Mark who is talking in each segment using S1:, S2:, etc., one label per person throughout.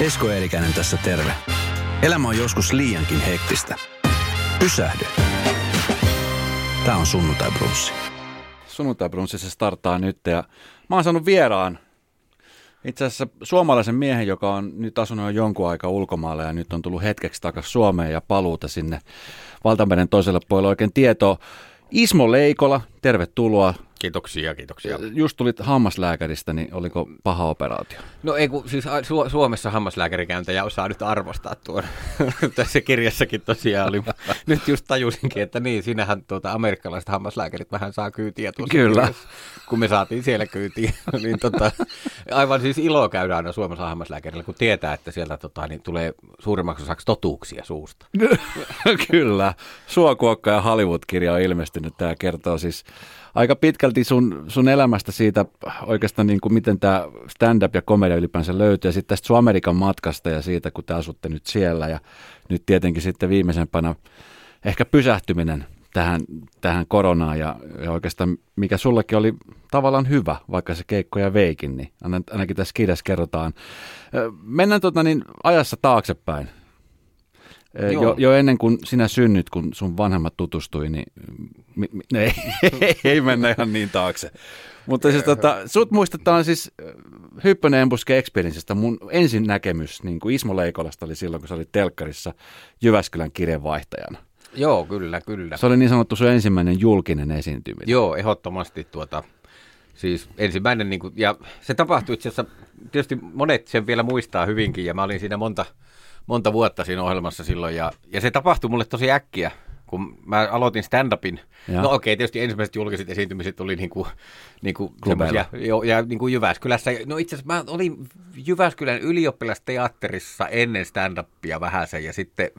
S1: Esko Eerikäinen tässä terve. Elämä on joskus liiankin hektistä. Pysähdy. Tämä on Sunnuntai Brunssi.
S2: Sunnuntai Brunssi se starttaa nyt ja mä oon saanut vieraan itse asiassa suomalaisen miehen, joka on nyt asunut jo jonkun aika ulkomailla ja nyt on tullut hetkeksi takaisin Suomeen ja paluuta sinne valtameren toiselle puolelle oikein tietoa. Ismo Leikola, tervetuloa.
S3: Kiitoksia, kiitoksia.
S2: Just tulit hammaslääkäristä, niin oliko paha operaatio?
S3: No ei kun siis Su- Suomessa hammaslääkärikäyntäjä osaa nyt arvostaa tuon. Tässä kirjassakin tosiaan oli. nyt just tajusinkin, että niin, sinähän tuota, amerikkalaiset hammaslääkärit vähän saa kyytiä tuossa
S2: Kyllä.
S3: Kirjassa, kun me saatiin siellä kyytiä. niin tota, aivan siis ilo käydä aina Suomessa hammaslääkärillä, kun tietää, että sieltä tota, niin tulee suurimmaksi osaksi totuuksia suusta.
S2: Kyllä. Suokuokka ja Hollywood-kirja on ilmestynyt. Tämä kertoo siis aika pitkälti sun, sun elämästä siitä oikeastaan niin kuin miten tämä stand-up ja komedia ylipäänsä löytyy. Ja sitten tästä sun Amerikan matkasta ja siitä, kun te asutte nyt siellä. Ja nyt tietenkin sitten viimeisempänä ehkä pysähtyminen tähän, tähän koronaan ja, ja oikeastaan mikä sullekin oli tavallaan hyvä, vaikka se keikkoja veikin, niin ainakin tässä kirjassa kerrotaan. Mennään tota niin ajassa taaksepäin.
S3: Joo.
S2: Jo, jo ennen kuin sinä synnyt, kun sun vanhemmat tutustui, niin mi, mi, no ei, ei mennä ihan niin taakse. Mutta siis tota, sut muistetaan siis Hyppönen Embuske Experiencestä. Mun ensin näkemys niin kuin Ismo Leikolasta oli silloin, kun sä olit telkkarissa Jyväskylän kirjeenvaihtajana.
S3: Joo, kyllä, kyllä.
S2: Se oli niin sanottu sun ensimmäinen julkinen esiintyminen.
S3: Joo, ehdottomasti tuota, siis ensimmäinen, niin kuin, ja se tapahtui itse asiassa, tietysti monet sen vielä muistaa hyvinkin, ja mä olin siinä monta, monta vuotta siinä ohjelmassa silloin, ja, ja se tapahtui mulle tosi äkkiä, kun mä aloitin stand-upin.
S2: Ja.
S3: No okei, tietysti ensimmäiset julkiset esiintymiset tuli niin kuin, niin kuin
S2: Klubeilla.
S3: semmosia- joo, ja niin kuin Jyväskylässä. No itse asiassa mä olin Jyväskylän ylioppilasteatterissa ennen stand-upia vähäsen, ja sitten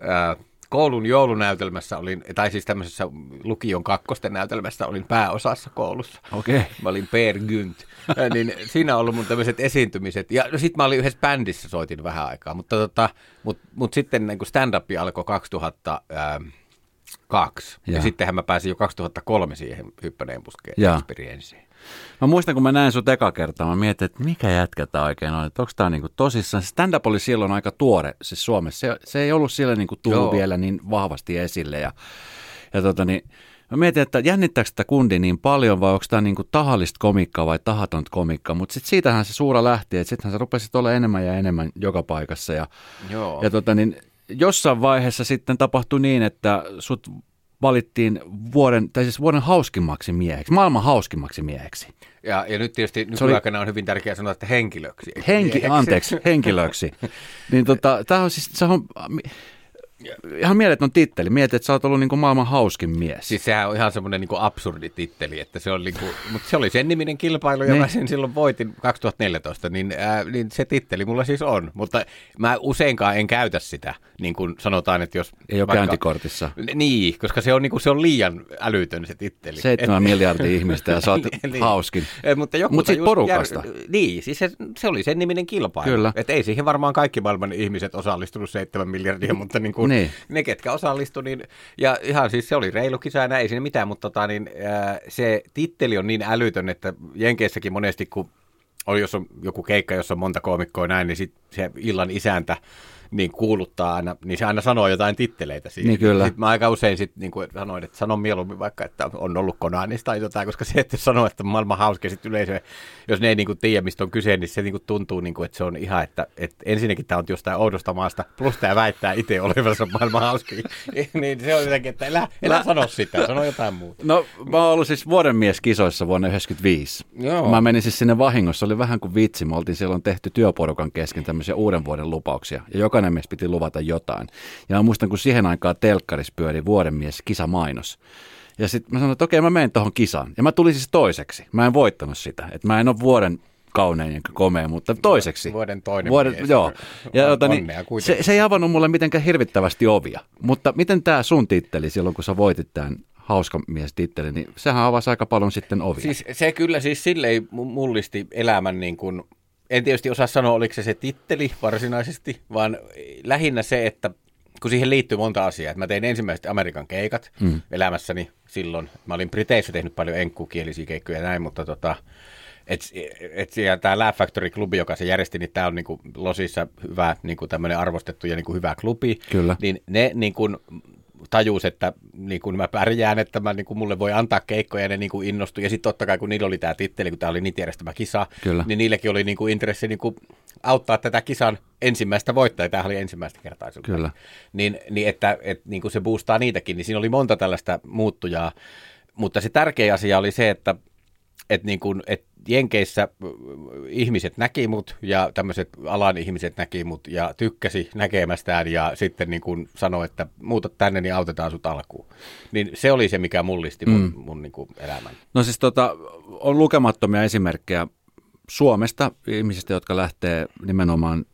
S3: ää, koulun joulunäytelmässä olin, tai siis tämmöisessä lukion kakkosten näytelmässä olin pääosassa koulussa.
S2: Okei.
S3: Mä olin Per Gynt. Ää, niin siinä on ollut mun tämmöiset esiintymiset. Ja no, sitten mä olin yhdessä bändissä, soitin vähän aikaa. Mutta tota, mut, mut sitten niin stand-up alkoi 2002. Ja.
S2: Joo.
S3: ja sittenhän mä pääsin jo 2003 siihen hyppäneen puskeen experienssiin.
S2: Mä muistan, kun mä näin sut eka kertaa, mä mietin, että mikä jätkä tää oikein on, että onko tää niinku tosissaan. Stand-up oli silloin aika tuore, siis Suomessa. Se, se ei ollut siellä niinku tullut
S3: Joo.
S2: vielä niin vahvasti esille. Ja, ja tota niin, mä mietin, että jännittääkö sitä kundi niin paljon vai onko tämä niinku tahallista komikkaa vai tahatonta komikkaa. Mutta sitten siitähän se suura lähti, että sittenhän sä rupesit olla enemmän ja enemmän joka paikassa. Ja,
S3: Joo.
S2: ja tota niin, jossain vaiheessa sitten tapahtui niin, että sut valittiin vuoden, tai siis vuoden hauskimmaksi mieheksi, maailman hauskimmaksi mieheksi.
S3: Ja, ja nyt tietysti
S2: Se oli-
S3: nykyaikana on hyvin tärkeää sanoa, että henkilöksi.
S2: Henki,
S3: mieheksi.
S2: anteeksi, henkilöksi. Niin tota, tämä on siis, se on ihan mieletön titteli. Mietit, että sä oot ollut niin kuin maailman hauskin mies.
S3: Siis sehän on ihan semmoinen niin absurdi titteli, että se on niinku, mutta se oli sen niminen kilpailu, ja
S2: Niin.
S3: mä sen silloin voitin 2014, niin, ää, niin se titteli mulla siis on. Mutta mä useinkaan en käytä sitä, niin kuin sanotaan, että jos...
S2: Ei ole käyntikortissa.
S3: Niin, koska se on, niinku, se on liian älytön se titteli.
S2: Seitsemän miljardia ihmistä ja sä oot
S3: Niin.
S2: hauskin.
S3: Eh, Mutta, joku
S2: Mut
S3: tajus
S2: porukasta.
S3: niin, siis se, se oli sen niminen kilpailu.
S2: Kyllä.
S3: Et ei siihen varmaan kaikki maailman ihmiset osallistunut seitsemän miljardia, mutta niin kuin
S2: Niin.
S3: ne, ketkä osallistu, niin, ja ihan siis se oli reilu kisa ei siinä mitään, mutta tota, niin, ää, se titteli on niin älytön, että Jenkeissäkin monesti, kun oli, jos on joku keikka, jossa on monta koomikkoa näin, niin sit se illan isäntä niin kuuluttaa aina, niin se aina sanoo jotain titteleitä siihen.
S2: Niin kyllä.
S3: Sitten mä aika usein sit, niin kuin sanoin, että sanon mieluummin vaikka, että on ollut Konanista tai jotain, koska se, että sanoo, että maailman hauska, sit yleisö, jos ne ei niin kuin tiedä, mistä on kyse, niin se niin kuin tuntuu, niin kuin, että se on ihan, että, että ensinnäkin tämä on jostain oudosta maasta, plus tämä väittää itse olevansa maailman hauska. niin se on jotenkin, että älä, älä sano sitä, sano jotain muuta.
S2: No mä oon ollut siis vuoden mies kisoissa vuonna 1995.
S3: Joo.
S2: Mä menin siis sinne vahingossa, oli vähän kuin vitsi. Me oltiin silloin tehty työporukan kesken tämmöisiä uuden vuoden lupauksia. Ja jokainen mies piti luvata jotain. Ja mä muistan, kun siihen aikaan telkkaris pyöri vuoden mies kisamainos. Ja sitten mä sanoin, että okei, mä menen tuohon kisaan. Ja mä tulin siis toiseksi. Mä en voittanut sitä. Että mä en ole vuoden kaunein enkä komea, mutta toiseksi.
S3: Vuoden toinen
S2: Vuoden,
S3: mies.
S2: Joo. Ja
S3: On-
S2: ota, niin, se, se ei avannut mulle mitenkään hirvittävästi ovia. Mutta miten tämä sun titteli silloin, kun sä voitit tämän hauska mies titteli, niin sehän avasi aika paljon sitten ovia.
S3: Siis se kyllä siis silleen mu- mullisti elämän niin kuin, en tietysti osaa sanoa, oliko se se titteli varsinaisesti, vaan lähinnä se, että kun siihen liittyy monta asiaa. Että mä tein ensimmäiset Amerikan keikat mm. elämässäni silloin. Mä olin Briteissä tehnyt paljon enkkukielisiä keikkoja ja näin, mutta tota, että et siellä tämä Laugh Factory-klubi, joka se järjesti, niin tämä on niinku Losissa hyvä, niinku tämmöinen arvostettu ja niinku hyvä klubi.
S2: Kyllä.
S3: Niin ne niinku tajus, että niin kuin mä pärjään, että mä, niin kuin mulle voi antaa keikkoja ja ne niin kuin innostui. Ja sitten totta kai, kun niillä oli tämä titteli, kun tämä oli niitä järjestämä kisa,
S2: Kyllä.
S3: niin niilläkin oli niin kuin intressi niin kuin auttaa tätä kisan ensimmäistä voittajaa. Tämä oli ensimmäistä kertaa.
S2: Kyllä.
S3: Niin, niin että, että niin kuin se boostaa niitäkin, niin siinä oli monta tällaista muuttujaa. Mutta se tärkeä asia oli se, että, että, niin kuin, että Jenkeissä ihmiset näki mut ja tämmöiset alan ihmiset näki mut ja tykkäsi näkemästään ja sitten niin kuin sanoi, että muuta tänne, niin autetaan sut alkuun. Niin se oli se, mikä mullisti mun, mm. mun niin kuin elämän.
S2: No siis tota, on lukemattomia esimerkkejä Suomesta ihmisistä, jotka lähtee nimenomaan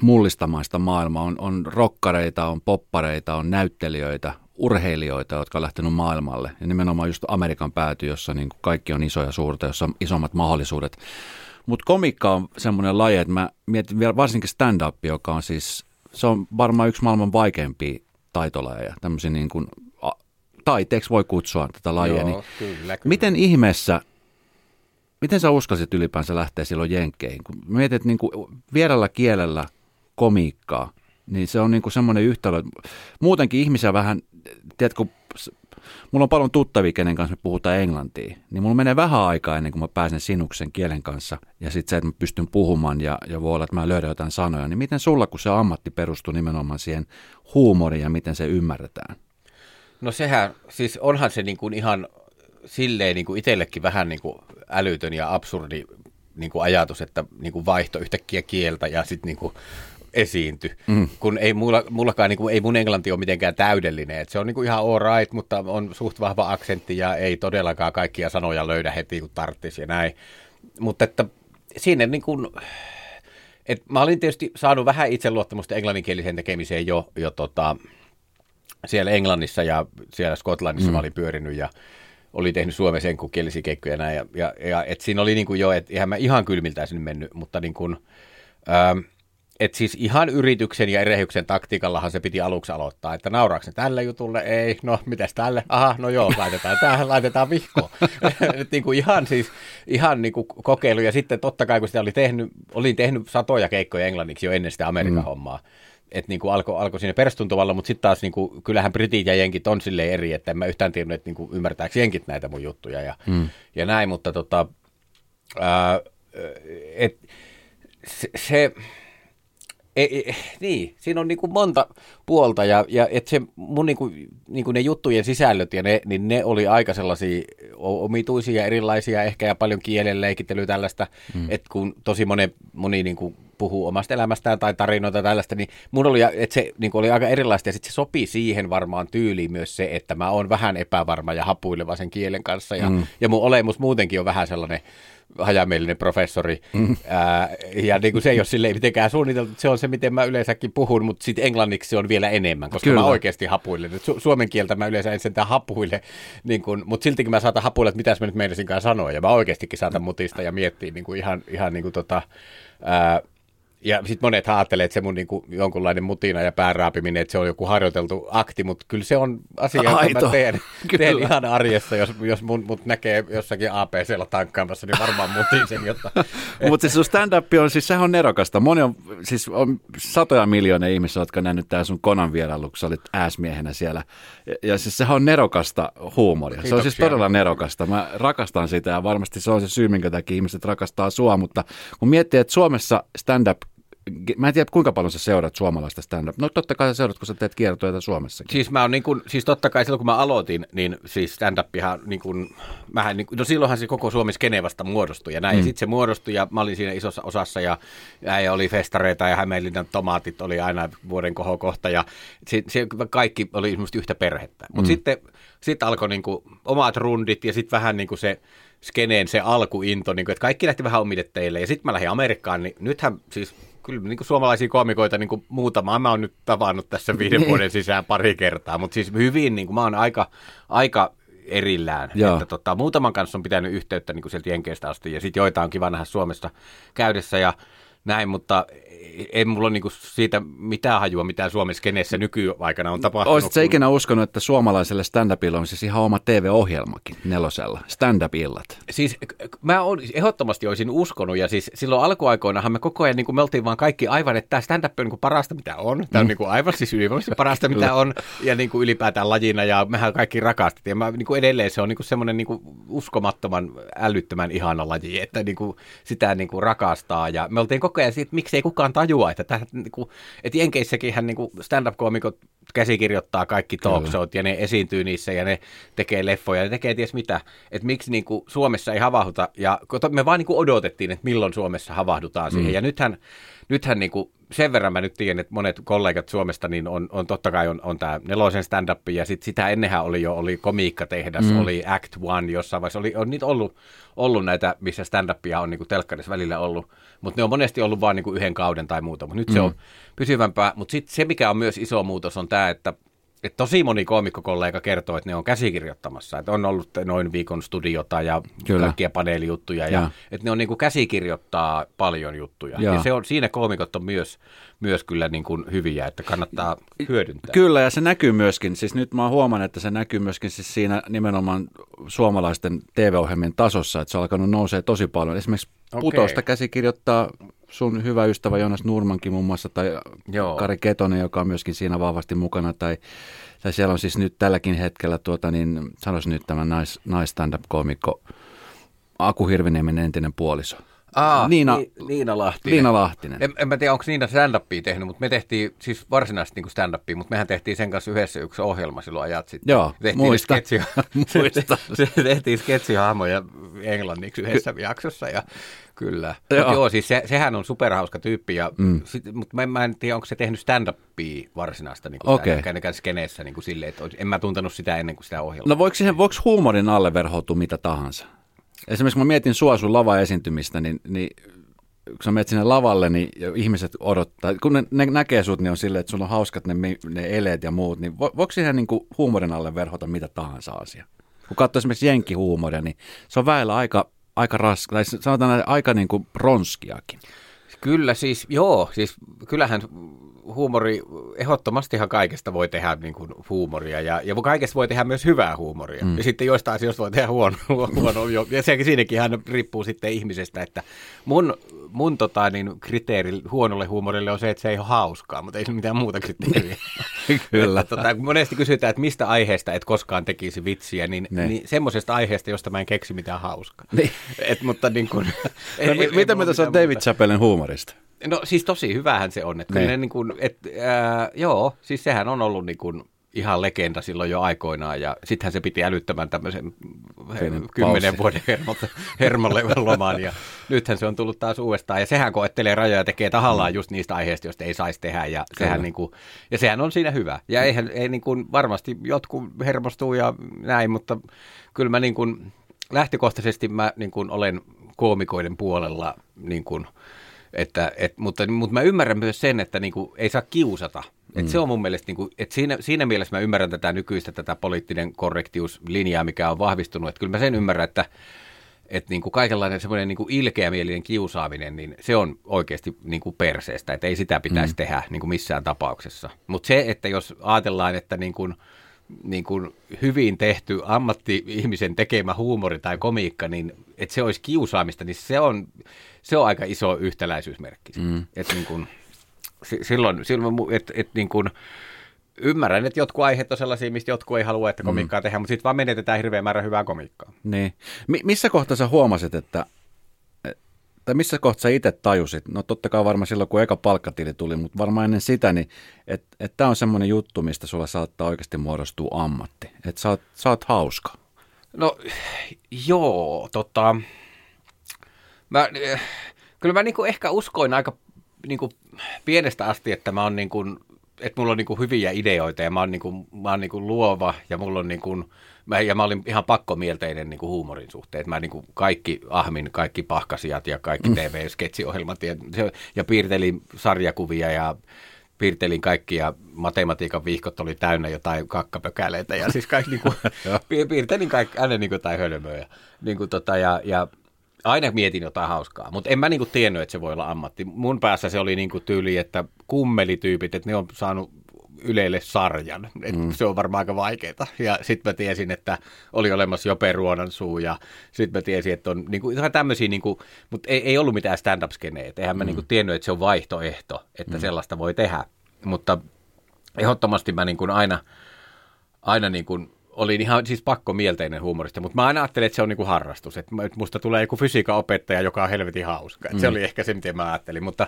S2: mullistamaan sitä maailmaa. On, on rokkareita, on poppareita, on näyttelijöitä, urheilijoita, jotka on lähtenyt maailmalle. Ja nimenomaan just Amerikan pääty, jossa niin kuin kaikki on isoja suurta, jossa on isommat mahdollisuudet. Mutta komikka on semmoinen laji, että mä mietin vielä varsinkin stand-up, joka on siis, se on varmaan yksi maailman vaikeimpia taitolajeja. Tämmöisiä niin kuin, taiteeksi voi kutsua tätä lajia.
S3: Joo,
S2: niin
S3: kyllä, kyllä.
S2: Miten ihmeessä, miten sä uskalsit ylipäänsä lähteä silloin jenkkeihin? Kun mietit, että niin kuin vieraalla kielellä komiikkaa, niin se on niin kuin semmoinen yhtälö. Muutenkin ihmisiä vähän, tiedätkö, mulla on paljon tuttavia, kenen kanssa me puhutaan englantia, niin mulla menee vähän aikaa ennen kuin mä pääsen sinuksen kielen kanssa. Ja sitten se, että mä pystyn puhumaan ja, ja voi olla, että mä löydän jotain sanoja. Niin miten sulla, kun se ammatti perustuu nimenomaan siihen huumoriin ja miten se ymmärretään?
S3: No sehän, siis onhan se niin kuin ihan silleen niin kuin itsellekin vähän niin kuin älytön ja absurdi niin kuin ajatus, että niin kuin vaihto yhtäkkiä kieltä ja sitten niin kuin esiinty, mm. kun ei mulla, mullakaan, niin kuin, ei mun englanti ole mitenkään täydellinen, että se on niin kuin ihan all right, mutta on suht vahva aksentti ja ei todellakaan kaikkia sanoja löydä heti, kun tarttisi ja näin, mutta että siinä niin kuin, et mä olin tietysti saanut vähän itseluottamusta englanninkieliseen tekemiseen jo, jo tota, siellä Englannissa ja siellä Skotlannissa mm. mä olin pyörinyt ja oli tehnyt suomen senkukielisiä keikkoja ja näin. Ja, ja, ja et siinä oli niin kuin jo, että eihän mä ihan kylmiltään sinne mennyt, mutta niin kuin, ähm, et siis ihan yrityksen ja erehyksen taktiikallahan se piti aluksi aloittaa, että nauraako ne tälle jutulle? Ei, no mitäs tälle? Aha, no joo, laitetaan tähän, laitetaan vihkoon. Et niin kuin ihan siis, ihan niin kuin kokeilu ja sitten totta kai kun sitä oli tehnyt, olin tehnyt satoja keikkoja englanniksi jo ennen sitä Amerikan mm. hommaa että niin kuin alkoi alko siinä perstuntuvalla, mutta sitten taas niin kuin, kyllähän britit ja jenkit on silleen eri, että en mä yhtään tiennyt, että niin kuin, ymmärtääkö jenkit näitä mun juttuja ja, mm. ja näin, mutta tota, ää, et, se, se e, e, niin, siinä on niin kuin monta puolta ja, ja et se mun niin kuin, niin kuin ne juttujen sisällöt ja ne, niin ne oli aika sellaisia omituisia, erilaisia ehkä ja paljon kielenleikittelyä tällaista, mm. että kun tosi moni, moni niin kuin puhuu omasta elämästään tai tarinoita tällaista, niin mun oli, että se niin oli aika erilaista ja sitten se sopii siihen varmaan tyyliin myös se, että mä oon vähän epävarma ja hapuileva sen kielen kanssa ja, mm. ja mun olemus muutenkin on vähän sellainen hajamielinen professori, mm. ää, ja niin kuin se ei ole silleen mitenkään suunniteltu, se on se, miten mä yleensäkin puhun, mutta sitten englanniksi se on vielä enemmän, koska Kyllä. mä oikeasti hapuilen. Su- suomen kieltä mä yleensä en sentään hapuile, niin kuin, mutta siltikin mä saatan hapuilla, että mitäs mä nyt meinasinkaan sanoa, ja mä oikeastikin saatan mutista ja miettiä niin kuin ihan, ihan niin kuin tota, ää, ja sitten monet ajattelee, että se mun niinku jonkunlainen mutina ja pääraapiminen, että se on joku harjoiteltu akti, mutta kyllä se on asia, jota mä teen, teen ihan arjessa, jos, jos mun, mut näkee jossakin APCllä tankkaamassa, niin varmaan mutin sen, jotta...
S2: Mutta siis sun stand-up on, siis sehän on nerokasta. Moni on, siis on satoja miljoonia ihmisiä, jotka on nähnyt tää sun konan vierailu, kun sä olit ääsmiehenä siellä. Ja, ja siis sehän on nerokasta huumoria. Kiitoksia. Se on siis todella nerokasta. Mä rakastan sitä ja varmasti se on se syy, minkä takia ihmiset rakastaa sua, mutta kun miettii, että Suomessa stand-up Mä en tiedä, kuinka paljon sä seurat suomalaista stand-up. No totta kai sä seurat, kun sä teet kiertoja Suomessakin.
S3: Siis mä oon niin kuin, siis totta kai silloin kun mä aloitin, niin siis stand-upihan niin kuin, mähän, niin, no silloinhan se koko Suomi skene vasta muodostui ja näin. Mm. Ja sitten se muodostui ja mä olin siinä isossa osassa ja, ja oli festareita ja Hämeenlinnan tomaatit oli aina vuoden kohokohta ja se, se kaikki oli semmoista yhtä perhettä. Mutta mm. sitten sit alkoi niin kuin, omat rundit ja sitten vähän niin kuin se skeneen se alkuinto, niin kuin, että kaikki lähti vähän omille teille. Ja sitten mä lähdin Amerikkaan, niin nythän siis kyllä niin kuin suomalaisia koomikoita niin kuin muutama mä oon nyt tavannut tässä viiden vuoden sisään pari kertaa, mutta siis hyvin, niin kuin mä oon aika, aika erillään. Joo. Että tota, muutaman kanssa on pitänyt yhteyttä niin kuin sieltä Jenkeistä asti ja sitten joita on kiva nähdä Suomessa käydessä ja näin, mutta ei mulla ole niinku siitä mitään hajua, mitä Suomessa kenessä nykyaikana on tapahtunut.
S2: Olisitko kun... ikinä uskonut, että suomalaiselle stand-upilla on siis ihan oma TV-ohjelmakin nelosella, stand-up-illat?
S3: Siis mä on, ehdottomasti olisin uskonut, ja siis silloin alkuaikoinahan me koko ajan, niin kuin me oltiin vaan kaikki aivan, että tämä stand-up on niin kuin parasta, mitä on. Tämä on mm. niin kuin aivan siis ylivoimaisesti parasta, mitä on, ja niin kuin ylipäätään lajina, ja mehän kaikki rakastettiin. Ja mä, niin kuin edelleen se on niin kuin semmoinen niin kuin uskomattoman, älyttömän ihana laji, että niin kuin sitä niin kuin rakastaa, ja me oltiin koko ajan siitä, miksei kukaan tajua, että, tähän, niin kuin, että Jenkeissäkin niin stand-up-koomikot käsikirjoittaa kaikki talk ja ne esiintyy niissä ja ne tekee leffoja ja ne tekee ties mitä. Että miksi niin kuin Suomessa ei havahduta ja me vaan niin kuin odotettiin, että milloin Suomessa havahdutaan siihen. Mm. Ja nythän, nythän niin kuin sen verran mä nyt tiedän, että monet kollegat Suomesta niin on, on totta kai on, on tämä nelosen stand-up ja sit sitä ennenhän oli jo oli komiikkatehdas, mm. oli Act One jossain vaiheessa, oli, on niitä ollut, ollut näitä, missä stand-upia on niin telkkarissa välillä ollut, mutta ne on monesti ollut vain niin yhden kauden tai muuta, mutta nyt mm. se on pysyvämpää, mutta sitten se mikä on myös iso muutos on tämä, että et tosi moni koomikkokollega kertoo, että ne on käsikirjoittamassa, että on ollut noin viikon studiota ja Kyllä. kaikkia paneelijuttuja, ja, ja että ne on niin kuin käsikirjoittaa paljon juttuja. Ja, ja se on, siinä koomikot on myös, myös kyllä niin kuin hyviä, että kannattaa hyödyntää.
S2: Kyllä, ja se näkyy myöskin, siis nyt mä huomaan, että se näkyy myöskin siis siinä nimenomaan suomalaisten TV-ohjelmien tasossa, että se on alkanut nousee tosi paljon. Esimerkiksi okay. Putosta käsikirjoittaa sun hyvä ystävä Jonas Nurmankin muun muassa, tai Joo. Kari Ketonen, joka on myöskin siinä vahvasti mukana, tai, tai siellä on siis nyt tälläkin hetkellä, tuota, niin sanoisin nyt tämä nais, nais stand-up-koomikko Aku Hirviniemen entinen puoliso.
S3: Aa, Niina, Ni, Niina
S2: Lahtinen. Niina Lahtinen.
S3: En, en mä tiedä, onko Niina stand-upia tehnyt, mutta me tehtiin siis varsinaisesti niin stand-upia, mutta mehän tehtiin sen kanssa yhdessä yksi ohjelma silloin ajat sitten.
S2: Joo, tehtiin muista. Sketsi, muista.
S3: se, tehtiin sketsihahmoja englanniksi yhdessä jaksossa ja kyllä. Joo. Mut joo, siis se, sehän on superhauska tyyppi, ja mm. sit, mutta mä, mä en tiedä, onko se tehnyt stand-upia varsinaista niin okay. sitä, skeneessä niin kuin silleen, että en mä tuntenut sitä ennen kuin sitä ohjelmaa.
S2: No voiko, siihen, voiko huumorin alle verhoutua mitä tahansa? Esimerkiksi kun mä mietin sua sun lava-esiintymistä, niin, niin kun sä menet sinne lavalle, niin ihmiset odottaa, kun ne, ne näkee sut, niin on silleen, että sulla on hauskat ne, ne eleet ja muut, niin vo, voiko siihen niin kuin huumorin alle verhota mitä tahansa asia? Kun katsoo esimerkiksi jenkkihuumoria, niin se on väillä aika, aika raska, tai sanotaan aika niin kuin ronskiakin.
S3: Kyllä siis, joo, siis kyllähän huumori, ehdottomastihan kaikesta voi tehdä niin kuin huumoria ja, ja kaikesta voi tehdä myös hyvää huumoria. Mm. Ja sitten joistain asioista voi tehdä huono, huono ja se, siinäkin hän riippuu sitten ihmisestä, että mun, mun tota, niin, kriteeri huonolle huumorille on se, että se ei ole hauskaa, mutta ei se mitään muuta kriteeriä.
S2: Kyllä.
S3: että, tota, monesti kysytään, että mistä aiheesta et koskaan tekisi vitsiä, niin, ne. niin semmoisesta aiheesta, josta mä en keksi mitään hauskaa.
S2: Niin.
S3: Et, mutta niin kuin,
S2: no, ei, mitä mieltä on David Chappellen huumorista?
S3: No siis tosi hyvähän se on. Että ne. Ne niin kuin, et, ää, joo, siis sehän on ollut niin kuin ihan legenda silloin jo aikoinaan ja sittenhän se piti älyttömän tämmöisen kymmenen vuoden hermolle lomaan ja nythän se on tullut taas uudestaan ja sehän koettelee rajoja ja tekee tahallaan mm. just niistä aiheista, joista ei saisi tehdä ja sehän, niin kuin, ja sehän on siinä hyvä ja eihän, ei niin kuin, varmasti jotkut hermostuu ja näin, mutta kyllä mä niin kuin, lähtökohtaisesti mä niin kuin, olen koomikoiden puolella niin kuin, että, et, mutta, mutta mä ymmärrän myös sen, että niin kuin, ei saa kiusata. Et mm. Se on mun mielestä, niin kuin, että siinä, siinä mielessä mä ymmärrän tätä nykyistä tätä poliittinen korrektiuslinjaa, mikä on vahvistunut. Että kyllä mä sen ymmärrän, että, että niin kuin kaikenlainen semmoinen niin kuin ilkeämielinen kiusaaminen, niin se on oikeasti niin kuin perseestä, että ei sitä pitäisi mm. tehdä niin kuin missään tapauksessa. Mutta se, että jos ajatellaan, että niin kuin, niin kuin hyvin tehty ammatti-ihmisen tekemä huumori tai komiikka, niin että se olisi kiusaamista, niin se on, se on aika iso yhtäläisyysmerkki. Mm. Että niin kuin, silloin, silloin että et niin kuin, ymmärrän, että jotkut aiheet on sellaisia, mistä jotkut ei halua, että komiikkaa mm. tehdään, mutta sitten vaan menetetään hirveän määrä hyvää komiikkaa.
S2: Niin. M- missä kohtaa sä huomasit, että, tai missä kohtaa sä itse tajusit, no totta kai varmaan silloin, kun eka palkkatili tuli, mutta varmaan ennen sitä, niin että et tämä on semmoinen juttu, mistä sulla saattaa oikeasti muodostua ammatti, että sä sä oot hauska.
S3: No joo, tota, mä, kyllä mä niinku ehkä uskoin aika niinku pienestä asti, että mä oon niinku, että mulla on niinku hyviä ideoita ja mä oon, niinku, mä oon niinku luova ja mulla on niinku, mä, ja mä olin ihan pakkomielteinen niinku huumorin suhteen. Mä niinku kaikki ahmin, kaikki pahkasiat ja kaikki mm. TV-sketsiohjelmat ja, ja piirtelin sarjakuvia ja piirtelin kaikki ja matematiikan vihkot oli täynnä jotain kakkapökäleitä ja siis kaikki niinku, piirtelin kaikki, aina niinku jotain hölmöä. Niinku tota, ja, ja aina mietin jotain hauskaa, mutta en mä niinku tiennyt, että se voi olla ammatti. Mun päässä se oli niinku tyyli, että kummelityypit, että ne on saanut Ylelle sarjan. Et mm. Se on varmaan aika vaikeaa. Ja sitten mä tiesin, että oli olemassa Jope Ruonansuu ja sitten mä tiesin, että on niinku, ihan tämmöisiä, niinku, mutta ei, ei ollut mitään stand-up-skeneet. Eihän mä mm. niinku tiennyt, että se on vaihtoehto, että mm. sellaista voi tehdä. Mutta ehdottomasti mä niinku aina, aina niinku olin ihan siis pakko mielteinen huumorista, mutta mä aina ajattelin, että se on niinku harrastus, että musta tulee joku fysiikan opettaja, joka on helvetin hauska. Mm. Se oli ehkä se, miten mä ajattelin, mutta,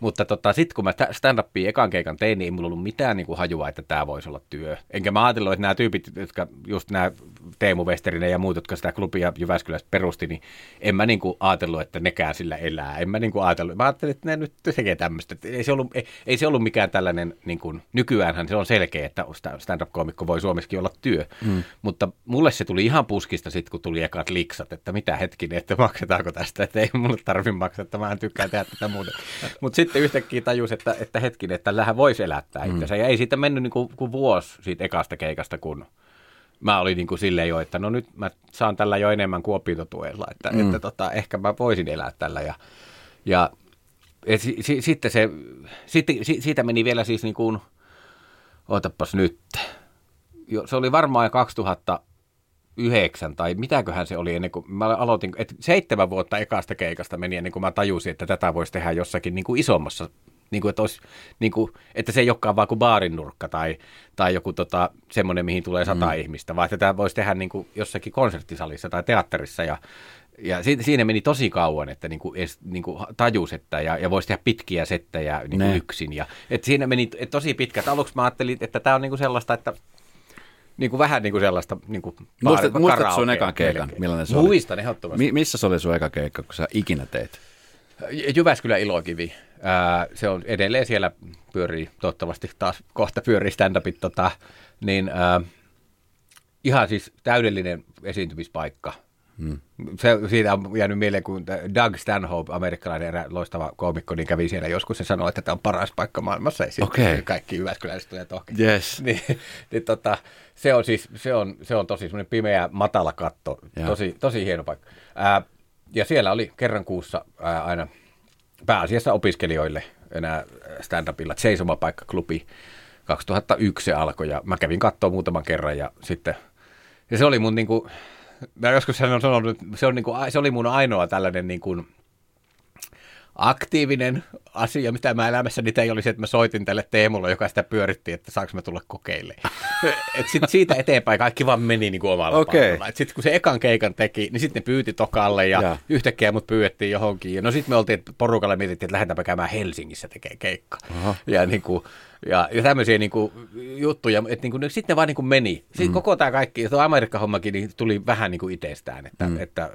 S3: mutta tota, sitten kun mä stand-upia ekan keikan tein, niin ei mulla ollut mitään niinku hajua, että tämä voisi olla työ. Enkä mä ajatellut, että nämä tyypit, jotka just nämä Teemu Westerinen ja muut, jotka sitä klubia Jyväskylässä perusti, niin en mä niinku ajatellut, että nekään sillä elää. En mä niinku ajatellut, mä ajattelin, että ne nyt tekee tämmöistä. Ei se ollut, ei, ei se ollut mikään tällainen, niin kuin, nykyäänhän se on selkeä, että stand-up-koomikko voi Suomessakin olla työ. Mm. Mutta mulle se tuli ihan puskista sitten, kun tuli ekat liksat, että mitä hetkinen, että maksetaanko tästä, että ei mulle tarvitse maksaa, että mä en tykkää tehdä tätä muuta. Mutta sitten yhtäkkiä tajus, että, että hetkinen, että tällähän voisi elättää mm. Ja ei siitä mennyt niin kuin, kuin vuosi siitä ekasta keikasta, kun mä olin niin kuin silleen jo, että no nyt mä saan tällä jo enemmän kuin opintotuella, että, mm. että tota, ehkä mä voisin elää tällä. Ja, ja et si, si, sitten se, sitten, si, siitä meni vielä siis niin kuin, ootapas nyt, jo, se oli varmaan 2009 tai mitäköhän se oli ennen kuin mä aloitin, että seitsemän vuotta ekasta keikasta meni ennen kuin mä tajusin, että tätä voisi tehdä jossakin niin kuin isommassa niin kuin, että, olisi, niin kuin, että se ei olekaan vaan kuin baarin nurkka tai, tai joku tota, semmoinen, mihin tulee sata mm. ihmistä, vaan että tämä voisi tehdä niin kuin jossakin konserttisalissa tai teatterissa ja, ja siinä meni tosi kauan, että niin kuin, niin kuin tajus, että ja, ja voisi tehdä pitkiä settejä niin kuin yksin. Ja, että siinä meni tosi pitkät. Aluksi mä ajattelin, että tämä on niin kuin sellaista, että niin kuin vähän niin kuin sellaista niin kuin
S2: Muistat, muistatko sun ekan keikan, millainen se oli?
S3: Muistan ehdottomasti.
S2: Mi- missä se oli sun eka keikka, kun sä ikinä teit?
S3: Jyväskylä Ilokivi. Ää, se on edelleen siellä pyörii, toivottavasti taas kohta pyörii stand-upit, tota, niin ää, ihan siis täydellinen esiintymispaikka. Hmm. Se, siitä on jäänyt mieleen, kun Doug Stanhope, amerikkalainen erä, loistava koomikko, niin kävi siellä joskus ja sanoi, että tämä on paras paikka maailmassa. Ja okay. kaikki Jyväskyläiset tulee tohki.
S2: Yes.
S3: niin, niin, tota, se on siis se on, se on tosi semmoinen pimeä, matala katto. Tosi, tosi hieno paikka. Ää, ja siellä oli kerran kuussa ää, aina pääasiassa opiskelijoille enää stand-upilla Seisomapaikka-klubi. 2001 se alkoi ja mä kävin katsoa muutaman kerran ja sitten, ja se oli mun niinku, mä joskus sen on sanonut, se, on niinku, se oli mun ainoa tällainen niinku, aktiivinen asia, mitä mä elämässäni tein, oli se, että mä soitin tälle Teemulle, joka sitä pyöritti, että saanko mä tulla kokeille. Et sit siitä eteenpäin kaikki vaan meni niin kuin omalla okay. Sitten kun se ekan keikan teki, niin sitten ne pyyti tokalle ja, ja. yhtäkkiä mut pyydettiin johonkin. Ja no sitten me oltiin, että porukalla mietittiin, että lähdetäänpä käymään Helsingissä tekee keikka. Aha. Ja, niin kuin, ja, ja tämmöisiä niin kuin, juttuja, että niin kuin, sitten ne vaan niin kuin meni. Sitten mm. koko tämä kaikki, tuo Amerikka-hommakin niin tuli vähän niin kuin itsestään, että, mm. että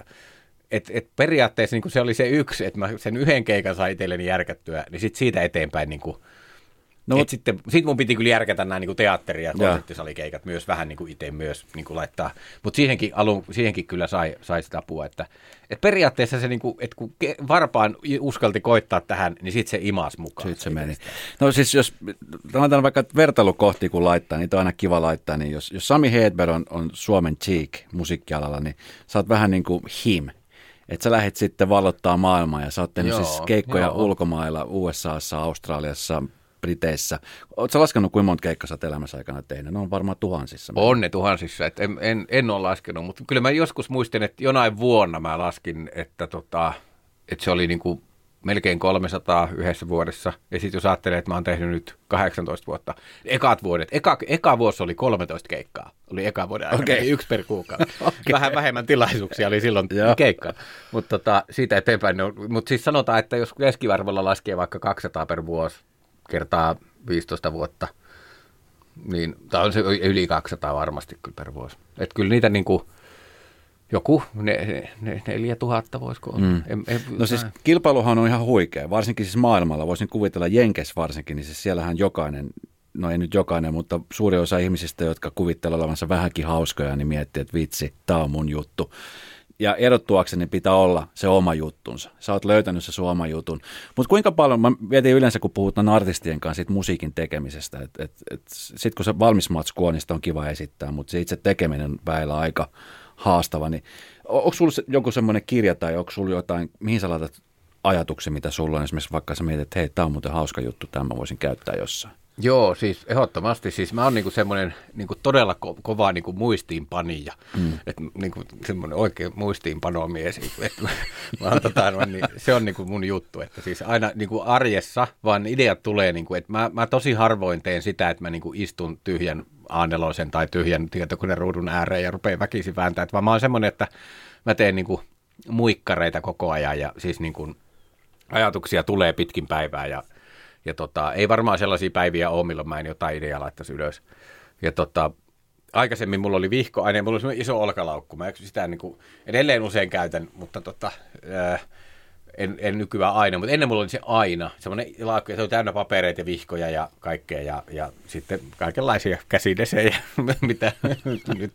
S3: et, et periaatteessa niin se oli se yksi, että mä sen yhden keikan sain itselleni järkättyä, niin sit siitä eteenpäin niin kuin, No, et sitten, sit mun piti kyllä järkätä nämä niin teatteri- ja konserttisalikeikat myös vähän niin kuin itse myös niin kuin laittaa. Mutta siihenkin, alun, siihenkin kyllä sai, sai sitä apua. Että, et periaatteessa se, niin kuin, että kun varpaan uskalti koittaa tähän, niin sitten se imas mukaan.
S2: Sitten se meni. No siis jos annetaan vaikka vertailukohti kun laittaa, niin on aina kiva laittaa. Niin jos, jos Sami Hedberg on, on Suomen cheek musiikkialalla, niin sä oot vähän niin kuin him että sä lähdet sitten valottaa maailmaa ja sä oot tehnyt siis keikkoja joo. ulkomailla, USAssa, Australiassa, Briteissä. Oletko laskenut, kuinka monta keikkaa sä oot elämässä aikana tehnyt? Ne on varmaan tuhansissa.
S3: On ne tuhansissa, et en, en, en ole laskenut, mutta kyllä mä joskus muistin, että jonain vuonna mä laskin, että, tota, että se oli niin kuin melkein 300 yhdessä vuodessa. Ja sitten jos ajattelee, että mä oon tehnyt nyt 18 vuotta, ekat vuodet, eka, eka vuosi oli 13 keikkaa. Oli eka vuoden aikana, okay. yksi per kuukausi. okay. Vähän vähemmän tilaisuuksia oli silloin keikka. Mutta tota, siitä eteenpäin, no, mutta siis sanotaan, että jos keskivarvolla laskee vaikka 200 per vuosi kertaa 15 vuotta, niin tämä on se yli 200 varmasti kyllä per vuosi. Että kyllä niitä niin kuin, joku ne, ne, neljä tuhatta voisiko olla. Mm. En,
S2: en, no siis kilpailuhan on ihan huikea, varsinkin siis maailmalla. Voisin kuvitella Jenkes varsinkin, niin siis siellähän jokainen, no ei nyt jokainen, mutta suuri osa ihmisistä, jotka kuvittelee olevansa vähänkin hauskoja, niin miettii, että vitsi, tämä on mun juttu. Ja erottuakseni pitää olla se oma juttunsa. Sä oot löytänyt se sun oma jutun. Mutta kuinka paljon, mä mietin yleensä, kun puhutaan artistien kanssa siitä musiikin tekemisestä, että et, et, sitten kun se valmis matsku on, niin sitä on kiva esittää, mutta se itse tekeminen väillä aika, haastava. Niin, onko sulla joku semmoinen kirja tai onko sulla jotain, mihin sä laitat ajatuksia, mitä sulla on esimerkiksi vaikka sä mietit, että hei, tämä on muuten hauska juttu, tämä mä voisin käyttää jossain.
S3: Joo, siis ehdottomasti. Siis mä oon niinku semmoinen niinku todella ko- kova niinku muistiinpanija. Mm. Että niinku semmoinen oikein muistiinpanomies. Et, mä oon, tota, no, niin, se on niinku mun juttu. Että siis aina niinku arjessa vaan ideat tulee, niinku, että mä, mä tosi harvoin teen sitä, että mä niinku istun tyhjän aaneloisen tai tyhjän tietokoneen ruudun ääreen ja rupean väkisin vääntää. Et vaan mä oon semmoinen, että mä teen niinku muikkareita koko ajan ja siis niinku ajatuksia tulee pitkin päivää ja ja tota, ei varmaan sellaisia päiviä ole, milloin mä en jotain ideaa laittaisi ylös. Ja tota, aikaisemmin mulla oli vihkoaine, mulla oli iso olkalaukku. Mä sitä niin kuin, edelleen usein käytän, mutta tota, ää, en, en nykyään aina, mutta ennen mulla oli se aina. Semmoinen laukku, se oli täynnä papereita ja vihkoja ja kaikkea ja, ja sitten kaikenlaisia käsidesejä, mitä nyt,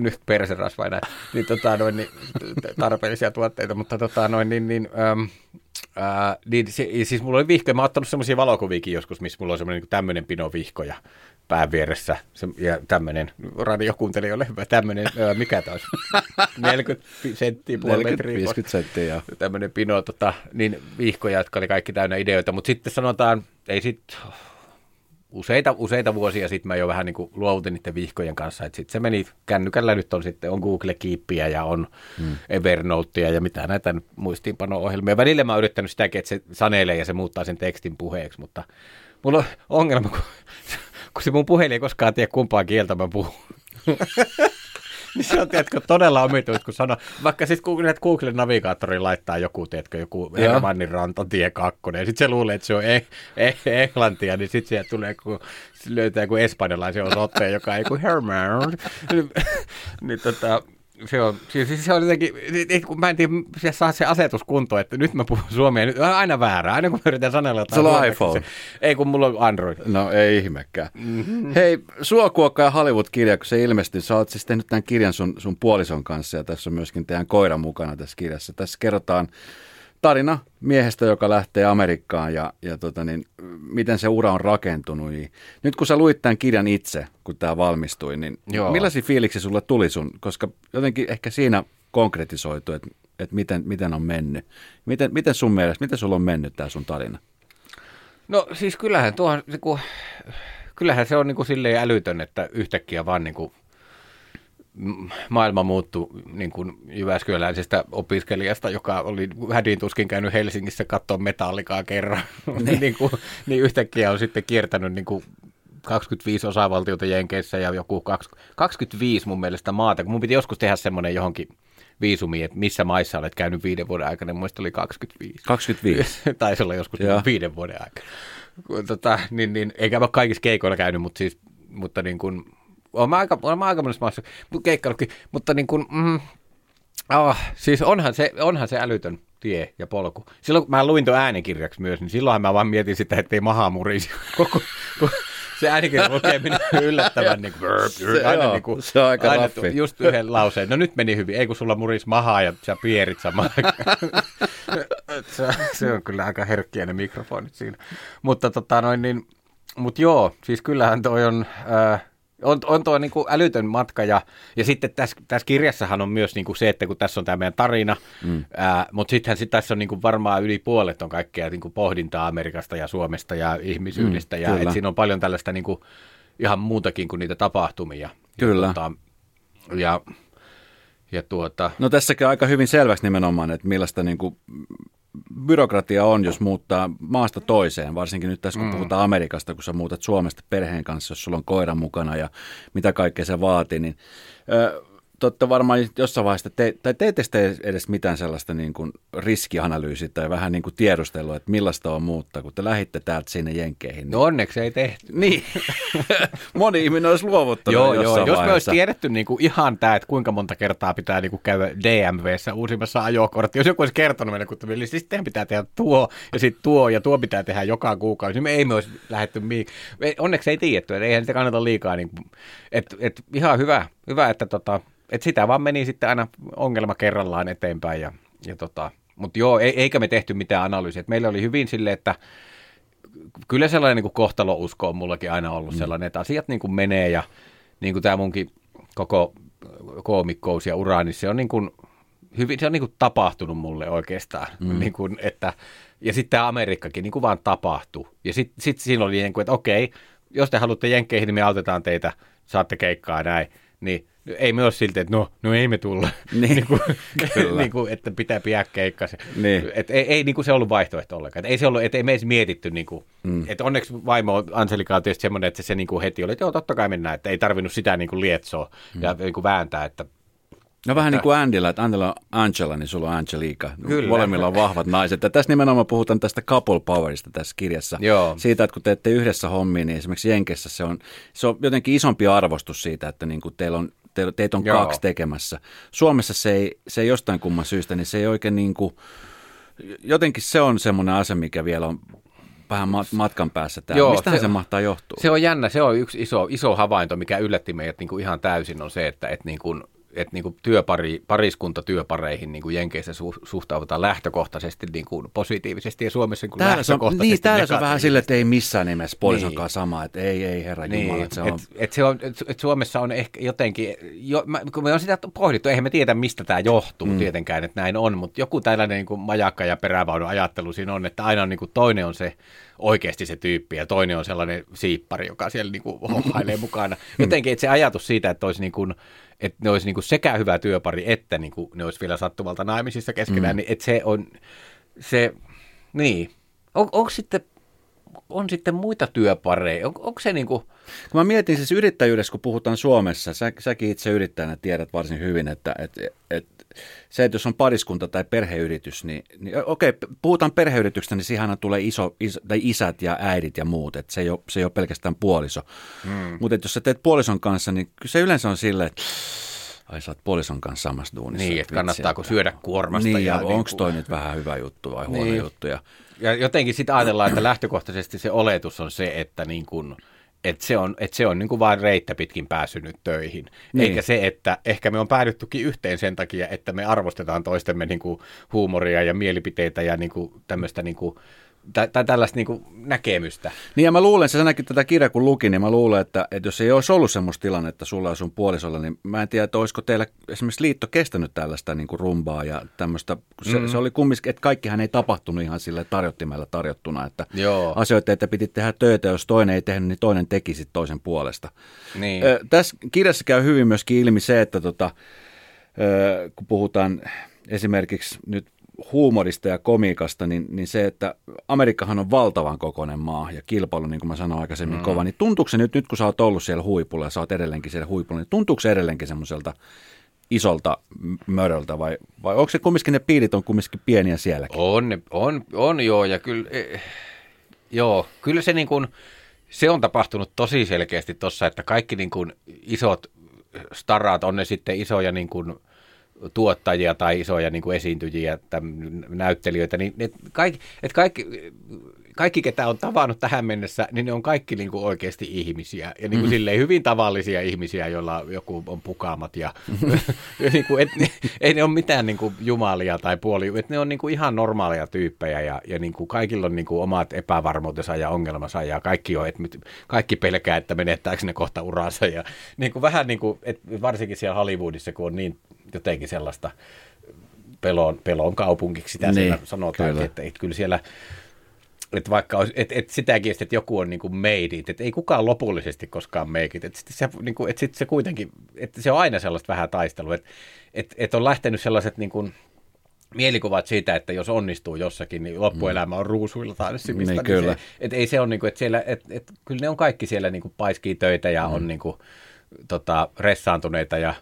S3: nyt perserasvaina, niin, tota, noin, niin, tarpeellisia tuotteita, mutta tota, noin, niin, niin, äm, Ää, niin se, siis mulla oli vihkoja, mä oon ottanut semmoisia valokuviakin joskus, missä mulla on semmoinen niin tämmöinen pino vihkoja pään vieressä. Se, ja tämmöinen, radiokuuntelijoille hyvä, tämmöinen, ää, mikä taas, 40 senttiä, puoli 40, metriä.
S2: 50 senttiä, joo.
S3: Tämmöinen pino, tota, niin vihkoja, jotka oli kaikki täynnä ideoita, mutta sitten sanotaan, ei sitten useita, useita vuosia sitten mä jo vähän niin kuin luovutin niiden vihkojen kanssa, että sitten se meni kännykällä nyt on sitten, on Google Keepia ja on hmm. Evernotea ja mitä näitä muistiinpano-ohjelmia. Välillä mä oon yrittänyt sitäkin, että se sanelee ja se muuttaa sen tekstin puheeksi, mutta mulla on ongelma, kun, kun se mun puhelin ei koskaan tiedä kumpaa kieltä mä puhun. niin se on, tiedätkö, todella omituista, kun sanoo, vaikka sitten Google, Google navigaattori laittaa joku, tiedätkö, joku Hermannin rantatie kakkonen, ja sitten se luulee, että se on e- e- englantia, niin sitten sieltä tulee, kun löytää joku espanjalaisen osoitteen, joka ei kuin Herman. niin tota, se on, siis se on jotenkin, kun mä en tiedä, se saa se asetus kuntoon, että nyt mä puhun suomea, nyt on aina väärää, aina kun mä yritän sanella
S2: jotain. Sulla on iPhone. Se,
S3: ei, kun mulla on Android.
S2: No ei ihmekään. Mm-hmm. Hei, Suokuokka ja Hollywood-kirja, kun se ilmestyi, sä oot siis tehnyt tämän kirjan sun, sun puolison kanssa ja tässä on myöskin teidän koira mukana tässä kirjassa. Tässä kerrotaan tarina miehestä, joka lähtee Amerikkaan ja, ja tota niin, miten se ura on rakentunut. Niin nyt kun sä luit tämän kirjan itse, kun tämä valmistui, niin Joo. millaisia fiiliksi sulle tuli sun? Koska jotenkin ehkä siinä konkretisoitu, että, että miten, miten on mennyt. Miten, miten sun mielestä, miten sulla on mennyt tämä sun tarina?
S3: No siis kyllähän tuohon, niin kuin, kyllähän se on niin kuin silleen älytön, että yhtäkkiä vaan niin kuin maailma muuttui niin kuin Jyväskyläisestä opiskelijasta, joka oli hädin tuskin käynyt Helsingissä katsoa metallikaa kerran, niin. niin, kuin, niin yhtäkkiä on sitten kiertänyt niin kuin 25 osavaltiota Jenkeissä ja joku 25 mun mielestä maata, kun mun piti joskus tehdä semmoinen johonkin viisumi, että missä maissa olet käynyt viiden vuoden aikana, mun oli 25.
S2: 25?
S3: Taisi olla joskus Joo. viiden vuoden aikana. Tota, niin, niin, eikä ole kaikissa keikoilla käynyt, mutta, siis, mutta niin kuin, olen aika, olen aika monessa maassa keikkailutkin, mutta niin kuin, mm, oh, siis onhan se, onhan se älytön tie ja polku. Silloin kun mä luin tuon äänikirjaksi myös, niin silloinhan mä vaan mietin sitä, ettei maha murisi koko, se äänikirjan lukeminen yllättävän niin kuin,
S2: se, aina, joo, niin kuin, se on aika aina raffi.
S3: just yhden lauseen. No nyt meni hyvin, ei kun sulla muris mahaa ja sä pierit samaan se, se, on kyllä aika herkkiä ne mikrofonit siinä. Mutta tota noin niin, mut joo, siis kyllähän toi on, äh, on, on tuo niin kuin älytön matka ja, ja sitten tässä, tässä kirjassahan on myös niin kuin se, että kun tässä on tämä meidän tarina, mm. ää, mutta sittenhän sit tässä on niin kuin varmaan yli puolet on kaikkea niin kuin pohdintaa Amerikasta ja Suomesta ja ihmisyydestä mm, ja et siinä on paljon tällaista niin kuin, ihan muutakin kuin niitä tapahtumia.
S2: Kyllä.
S3: Ja, tuota, ja, ja tuota...
S2: No tässäkin aika hyvin selväksi nimenomaan, että millaista niin kuin byrokratia on, jos muuttaa maasta toiseen, varsinkin nyt tässä kun mm. puhutaan Amerikasta, kun sä muutat Suomesta perheen kanssa, jos sulla on koira mukana ja mitä kaikkea se vaatii, niin ö, totta varmaan jossain vaiheessa, te, tai teette te edes mitään sellaista niin kuin riskianalyysiä tai vähän niin kuin tiedustelua, että millaista on muuttaa, kun te lähditte täältä sinne Jenkkeihin. Niin...
S3: No onneksi ei tehty.
S2: Niin. Moni ihminen olisi luovuttanut
S3: joo,
S2: joo,
S3: Jos
S2: vaiheessa.
S3: me olisi tiedetty niin kuin ihan tämä, että kuinka monta kertaa pitää niin kuin käydä DMVssä uusimmassa ajokortti, jos joku olisi kertonut meille, kun niin siis teidän pitää tehdä tuo ja sitten tuo ja tuo pitää tehdä joka kuukausi, niin me ei me olisi lähdetty mihin. Onneksi ei tiedetty, että eihän sitä kannata liikaa. Niin, että et, ihan hyvä, hyvä että tota, et sitä vaan meni sitten aina ongelma kerrallaan eteenpäin. Ja, ja tota, Mutta joo, ei, eikä me tehty mitään analyysiä. Et meillä oli hyvin sille, että kyllä sellainen niin kuin kohtalousko on mullakin aina ollut mm. sellainen, että asiat niin kuin menee ja niin kuin tämä munkin koko koomikkous ja uraa, niin se on niin kuin, hyvin, se on niin kuin tapahtunut mulle oikeastaan. Mm. Niin kuin, että, ja sitten tämä Amerikkakin niin kuin vaan tapahtui. Ja sitten sit siinä oli niin kuin, että okei, jos te haluatte jenkkeihin, niin me autetaan teitä, saatte keikkaa näin. Niin ei me ole silti, että no, no ei me tulla, niin. niin, kuin, niin kuin, että pitää piää keikkaa. Niin. Et ei, ei niin kuin se ollut vaihtoehto ollenkaan. Et ei se ollut, että ei me edes mietitty, niin kuin, mm. että onneksi vaimo Anselika on tietysti semmoinen, että se niin kuin heti oli, että joo, totta kai mennään, että ei tarvinnut sitä niin kuin lietsoa mm. ja niin kuin vääntää, että
S2: No vähän niin kuin Andilla, että Andilla on Angela, niin sulla on Angelica. Kyllä. Molemmilla on vahvat naiset. Ja tässä nimenomaan puhutaan tästä couple powerista tässä kirjassa. Joo. Siitä, että kun teette yhdessä hommia, niin esimerkiksi Jenkessä se on, se on jotenkin isompi arvostus siitä, että niin kuin teillä on, te, teitä on Joo. kaksi tekemässä. Suomessa se ei, se ei jostain kumman syystä, niin se ei oikein niin kuin, jotenkin se on semmoinen asia, mikä vielä on vähän matkan päässä täällä. Joo, Mistähän se, se mahtaa johtua?
S3: Se on jännä, se on yksi iso, iso havainto, mikä yllätti meidät niin kuin ihan täysin, on se, että, että niin kuin että niin kuin työpari, pariskuntatyöpareihin niin kuin Jenkeissä su, suhtaudutaan lähtökohtaisesti niin kuin positiivisesti ja Suomessa niin kuin
S2: täällä
S3: lähtökohtaisesti
S2: on, Niin, täällä se on vähän silleen, että ei missään nimessä puolisonkaan niin. sama, että ei, ei herra niin. Jumala. Että se on... Et,
S3: et se on, et, et Suomessa on ehkä jotenkin, jo, mä, kun me on sitä pohdittu, eihän me tiedä mistä tämä johtuu mm. tietenkään, että näin on, mutta joku tällainen niin kuin majakka ja perävaunu ajattelu siinä on, että aina on niin kuin toinen on se oikeasti se tyyppi ja toinen on sellainen siippari, joka siellä niin kuin hommailee mukana. Jotenkin että se ajatus siitä, että olisi niin kuin, että ne olisi niin kuin sekä hyvä työpari, että niin kuin ne olisi vielä sattumalta naimisissa keskenään, mm. niin että se on se, niin. On, onko sitten on sitten muita työpareja? On, onko se niin kuin...
S2: Kun mä mietin siis yrittäjyydessä, kun puhutaan Suomessa, sä, säkin itse yrittäjänä tiedät varsin hyvin, että et, et, se, että jos on pariskunta tai perheyritys, niin, niin okei, puhutaan perheyrityksestä, niin siihen tulee iso, iso, tai isät ja äidit ja muut, että se ei ole, se ei ole pelkästään puoliso. Mm. Mutta jos sä teet puolison kanssa, niin se yleensä on silleen, että ai sä oot puolison kanssa samassa duunissa.
S3: Niin, että kannattaako että, syödä kuormasta.
S2: Niin, ja, ja onko toi nyt vähän hyvä juttu vai huono niin. juttu. Ja,
S3: ja jotenkin sitten ajatellaan, että lähtökohtaisesti se oletus on se, että niin kun, että se on, että se on niin kuin vain reittä pitkin päässyt nyt töihin. Niin. Eikä se, että ehkä me on päädyttykin yhteen sen takia, että me arvostetaan toistemme niin kuin huumoria ja mielipiteitä ja niin kuin tämmöistä niin kuin tai, tai tällaista niin kuin näkemystä.
S2: Niin ja mä luulen, se näkin tätä kirjaa kun lukin, niin mä luulen, että, että jos ei olisi ollut semmoista tilannetta sulla ja sun puolisolla, niin mä en tiedä, että olisiko teillä esimerkiksi liitto kestänyt tällaista niin kuin rumbaa ja tämmöistä, se, mm-hmm. se oli kumminkin, että kaikkihan ei tapahtunut ihan sille tarjottimella tarjottuna, että Joo. asioita, että piti tehdä töitä, jos toinen ei tehnyt, niin toinen teki sitten toisen puolesta. Niin. Ö, tässä kirjassa käy hyvin myöskin ilmi se, että tota, ö, kun puhutaan esimerkiksi nyt huumorista ja komiikasta, niin, niin se, että Amerikkahan on valtavan kokoinen maa ja kilpailu, niin kuin mä sanoin aikaisemmin, mm. kova, niin tuntuuko se nyt, nyt kun sä oot ollut siellä huipulla ja sä oot edelleenkin siellä huipulla, niin tuntuuko se edelleenkin semmoiselta isolta möröltä vai, vai onko se kumminkin ne piirit on kumminkin pieniä sielläkin?
S3: On, on, on joo ja kyllä, eh, joo, kyllä se niin kuin, se on tapahtunut tosi selkeästi tuossa, että kaikki niin kuin isot starat, on ne sitten isoja niin kuin tuottajia tai isoja niin kuin esiintyjiä tai näyttelijöitä, niin et kaikki, et kaikki, kaikki, ketä on tavannut tähän mennessä, niin ne on kaikki niin kuin oikeasti ihmisiä. Ja niin kuin mm. silleen hyvin tavallisia ihmisiä, joilla joku on pukaamat. Ja, ja niin kuin, et, ei ne ole mitään niin kuin jumalia tai puoli. Et ne on niin kuin ihan normaaleja tyyppejä ja, ja niin kuin kaikilla on niin kuin omat epävarmuutensa ja ongelmansa. Ja kaikki, on, että kaikki pelkää, että menettääkö ne kohta uransa. Ja niin kuin vähän niin kuin, että varsinkin siellä Hollywoodissa, kun on niin jotenkin sellaista pelon, pelon kaupunkiksi, sitä niin, sanotaan. Että, että kyllä siellä että vaikka olisi, että, että sitäkin, että joku on niin kuin made it, että ei kukaan lopullisesti koskaan make it, että, se, niin kuin, että sit se kuitenkin, että se on aina sellaista vähän taistelua, että, että, että on lähtenyt sellaiset niin kuin, mielikuvat siitä, että jos onnistuu jossakin, niin loppuelämä on ruusuilla tanssimista. Niin, niin kyllä. Se, että ei se ole niin kuin, että siellä, että, että kyllä ne on kaikki siellä niin kuin paiskii töitä ja mm. on niin kuin, tota, ressaantuneita ja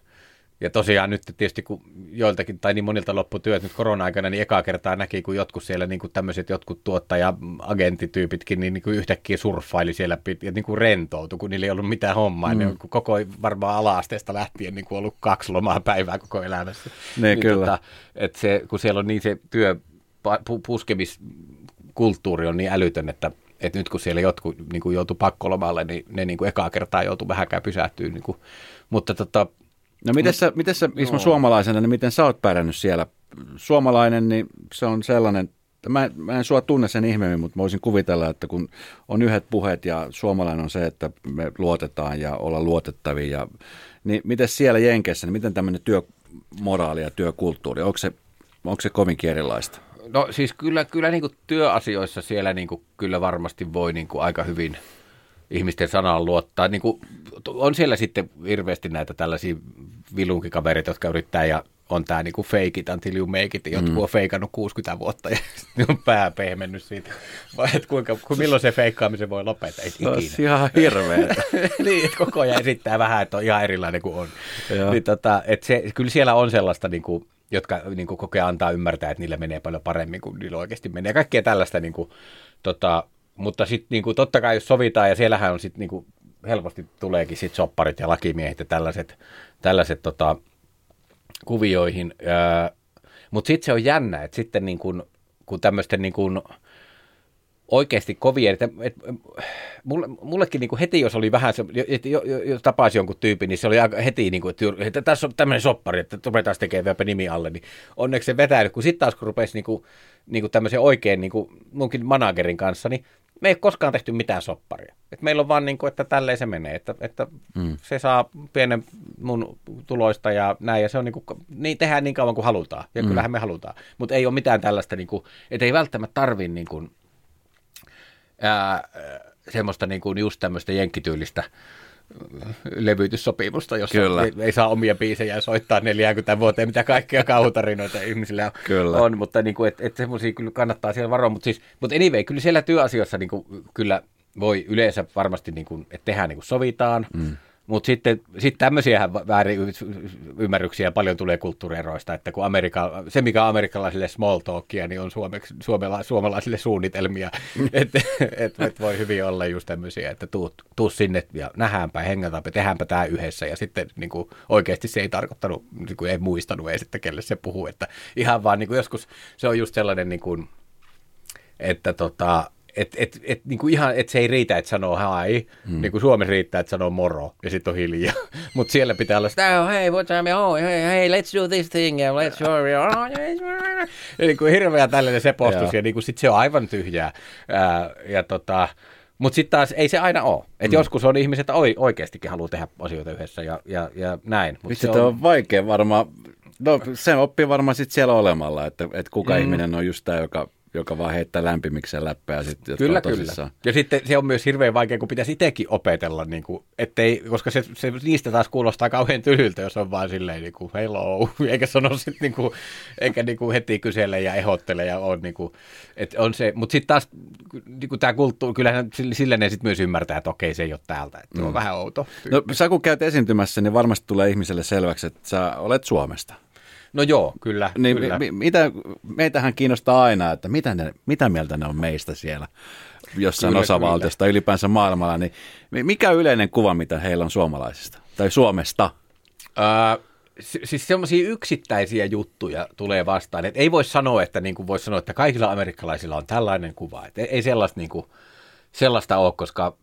S3: ja tosiaan nyt tietysti kun joiltakin tai niin monilta lopputyöt nyt korona-aikana, niin ekaa kertaa näki, kun jotkut siellä niin kuin tämmöiset jotkut tuottaja-agentityypitkin niin, niin kuin yhtäkkiä surffaili siellä ja niin kuin rentoutui, kun niillä ei ollut mitään hommaa. Mm. Ne on koko varmaan ala-asteesta lähtien niin kuin ollut kaksi lomaa päivää koko elämässä.
S2: Ne, niin, kyllä. Tota,
S3: että se, kun siellä on niin se työ, puskemiskulttuuri on niin älytön, että että nyt kun siellä jotkut niin kuin joutui pakkolomalle, niin ne niin kuin ekaa kertaa joutuu vähänkään pysähtyä. Niin kuin, mutta tota,
S2: No miten sä, miten sä Ismo, suomalaisena, niin miten sä oot pärjännyt siellä? Suomalainen, niin se on sellainen, mä, mä en sua tunne sen ihmeemmin, mutta mä voisin kuvitella, että kun on yhdet puheet ja suomalainen on se, että me luotetaan ja olla luotettavia ja Niin miten siellä Jenkeissä, niin miten tämmöinen työmoraali ja työkulttuuri, onko se, onko se kovinkin erilaista?
S3: No siis kyllä, kyllä niin kuin työasioissa siellä niin kuin, kyllä varmasti voi niin kuin aika hyvin ihmisten sanaan luottaa. Niin kuin, on siellä sitten hirveästi näitä tällaisia vilunkikavereita, jotka yrittää ja on tämä niinku fake it until you make it. Jotkut mm. on feikannut 60 vuotta ja on pää pehmennyt siitä. Vai et kuinka, ku, milloin se feikkaamisen voi lopettaa? Ei
S2: ikinä. Se ihan hirveä.
S3: niin, koko ajan esittää vähän, että on ihan erilainen kuin on. niin, tota, et se, kyllä siellä on sellaista, niinku, jotka niinku, kokee antaa ymmärtää, että niille menee paljon paremmin kuin niillä oikeasti menee. Kaikkea tällaista, niinku, tota, mutta sitten niinku, totta kai jos sovitaan, ja siellähän on sitten niinku, helposti tuleekin sit sopparit ja lakimiehet ja tällaiset, tällaiset tota, kuvioihin. Mutta sitten se on jännä, että sitten niin kun, kun tämmöisten niin kun oikeasti kovia, että, että mulle, mullekin niin kuin heti, jos oli vähän, se, että jo, jo, tapasi jonkun tyypin, niin se oli aika heti, niin kuin, että, että tässä on tämmöinen soppari, että ruvetaan tekemään vielä nimi alle, niin onneksi se vetänyt, kun sitten taas kun rupesi niin kuin, niin kuin tämmöisen oikein niin kuin munkin managerin kanssa, niin me ei koskaan tehty mitään sopparia. Et meillä on vaan niin kuin, että tälleen se menee, että, että mm. se saa pienen mun tuloista ja näin, ja se on niin kuin, niin tehdään niin kauan kuin halutaan, ja mm. kyllähän me halutaan. Mutta ei ole mitään tällaista, niin kuin, että ei välttämättä tarvitse niin kuin, ää, semmoista niin kuin just tämmöistä jenkkityylistä levytyssopimusta, jossa Kyllä. Ei, ei saa omia biisejä soittaa 40 vuoteen, mitä kaikkea kauhutarinoita ihmisillä on. Kyllä. on mutta niin kuin, et, et semmoisia kyllä kannattaa siellä varoa. Mutta siis, mut anyway, kyllä siellä työasioissa niin kuin, kyllä voi yleensä varmasti, niin kuin, että tehdään niin kuin sovitaan. Mm. Mutta sitten sit tämmöisiä väärin ymmärryksiä paljon tulee kulttuurieroista, että kun Amerika, se mikä on amerikkalaisille small talkia, niin on suomeksi, suomala, suomalaisille suunnitelmia. että et, et voi hyvin olla just tämmöisiä, että tuu, tuu sinne ja nähdäänpä, hengätäänpä, tehdäänpä tämä yhdessä. Ja sitten niin kuin, oikeasti se ei tarkoittanut, niin kuin, ei muistanut edes, että kelle se puhuu. Että ihan vaan niin kuin joskus se on just sellainen, niin kuin, että tota, et, et, et, niin kuin ihan, et se ei riitä, että sanoo hai, mm. niin kuin Suomessa riittää, että sanoo moro, ja sitten on hiljaa. Mutta siellä pitää olla sitä, oh, hei, what's up, oh, hey, hey, let's do this thing, yeah, let's you. Oh, ja niin kuin hirveä tällainen sepostus, ja niin kuin sit se on aivan tyhjää. Ää, ja tota, mutta sitten taas ei se aina ole. Et mm. Joskus on ihmiset, että oikeastikin haluaa tehdä asioita yhdessä ja, ja, ja näin.
S2: Mut se on... on vaikea varmaan. No se oppii varmaan sitten siellä olemalla, että, että kuka mm. ihminen on just tämä, joka joka vaan heittää lämpimikseen läppää. Sit,
S3: kyllä, kyllä. Ja sitten se on myös hirveän vaikea, kun pitäisi itsekin opetella, niin kuin, ettei, koska se, se, niistä taas kuulostaa kauhean tyhjyltä, jos on vaan silleen niin kuin, hello, eikä sano sitten niin kuin, eikä niin kuin heti kysele ja ehottele ja on niin kuin, että on se, mutta sitten taas niin kuin tämä kulttuuri, kyllähän sillä ne sitten myös ymmärtää, että okei, se ei ole täältä, että mm. on vähän outo.
S2: No sä kun käyt esiintymässä, niin varmasti tulee ihmiselle selväksi, että sä olet Suomesta.
S3: No joo, kyllä.
S2: Niin,
S3: kyllä.
S2: Mi, mitä, meitähän kiinnostaa aina, että mitä, ne, mitä mieltä ne on meistä siellä jossain kyllä, osavaltiosta kyllä. ylipäänsä maailmalla. Niin mikä yleinen kuva, mitä heillä on suomalaisista tai Suomesta?
S3: Öö, siis semmoisia yksittäisiä juttuja tulee vastaan. Et ei voi sanoa, että niin kuin voisi sanoa, että kaikilla amerikkalaisilla on tällainen kuva. Et ei sellaista, niin kuin, sellaista ole, koska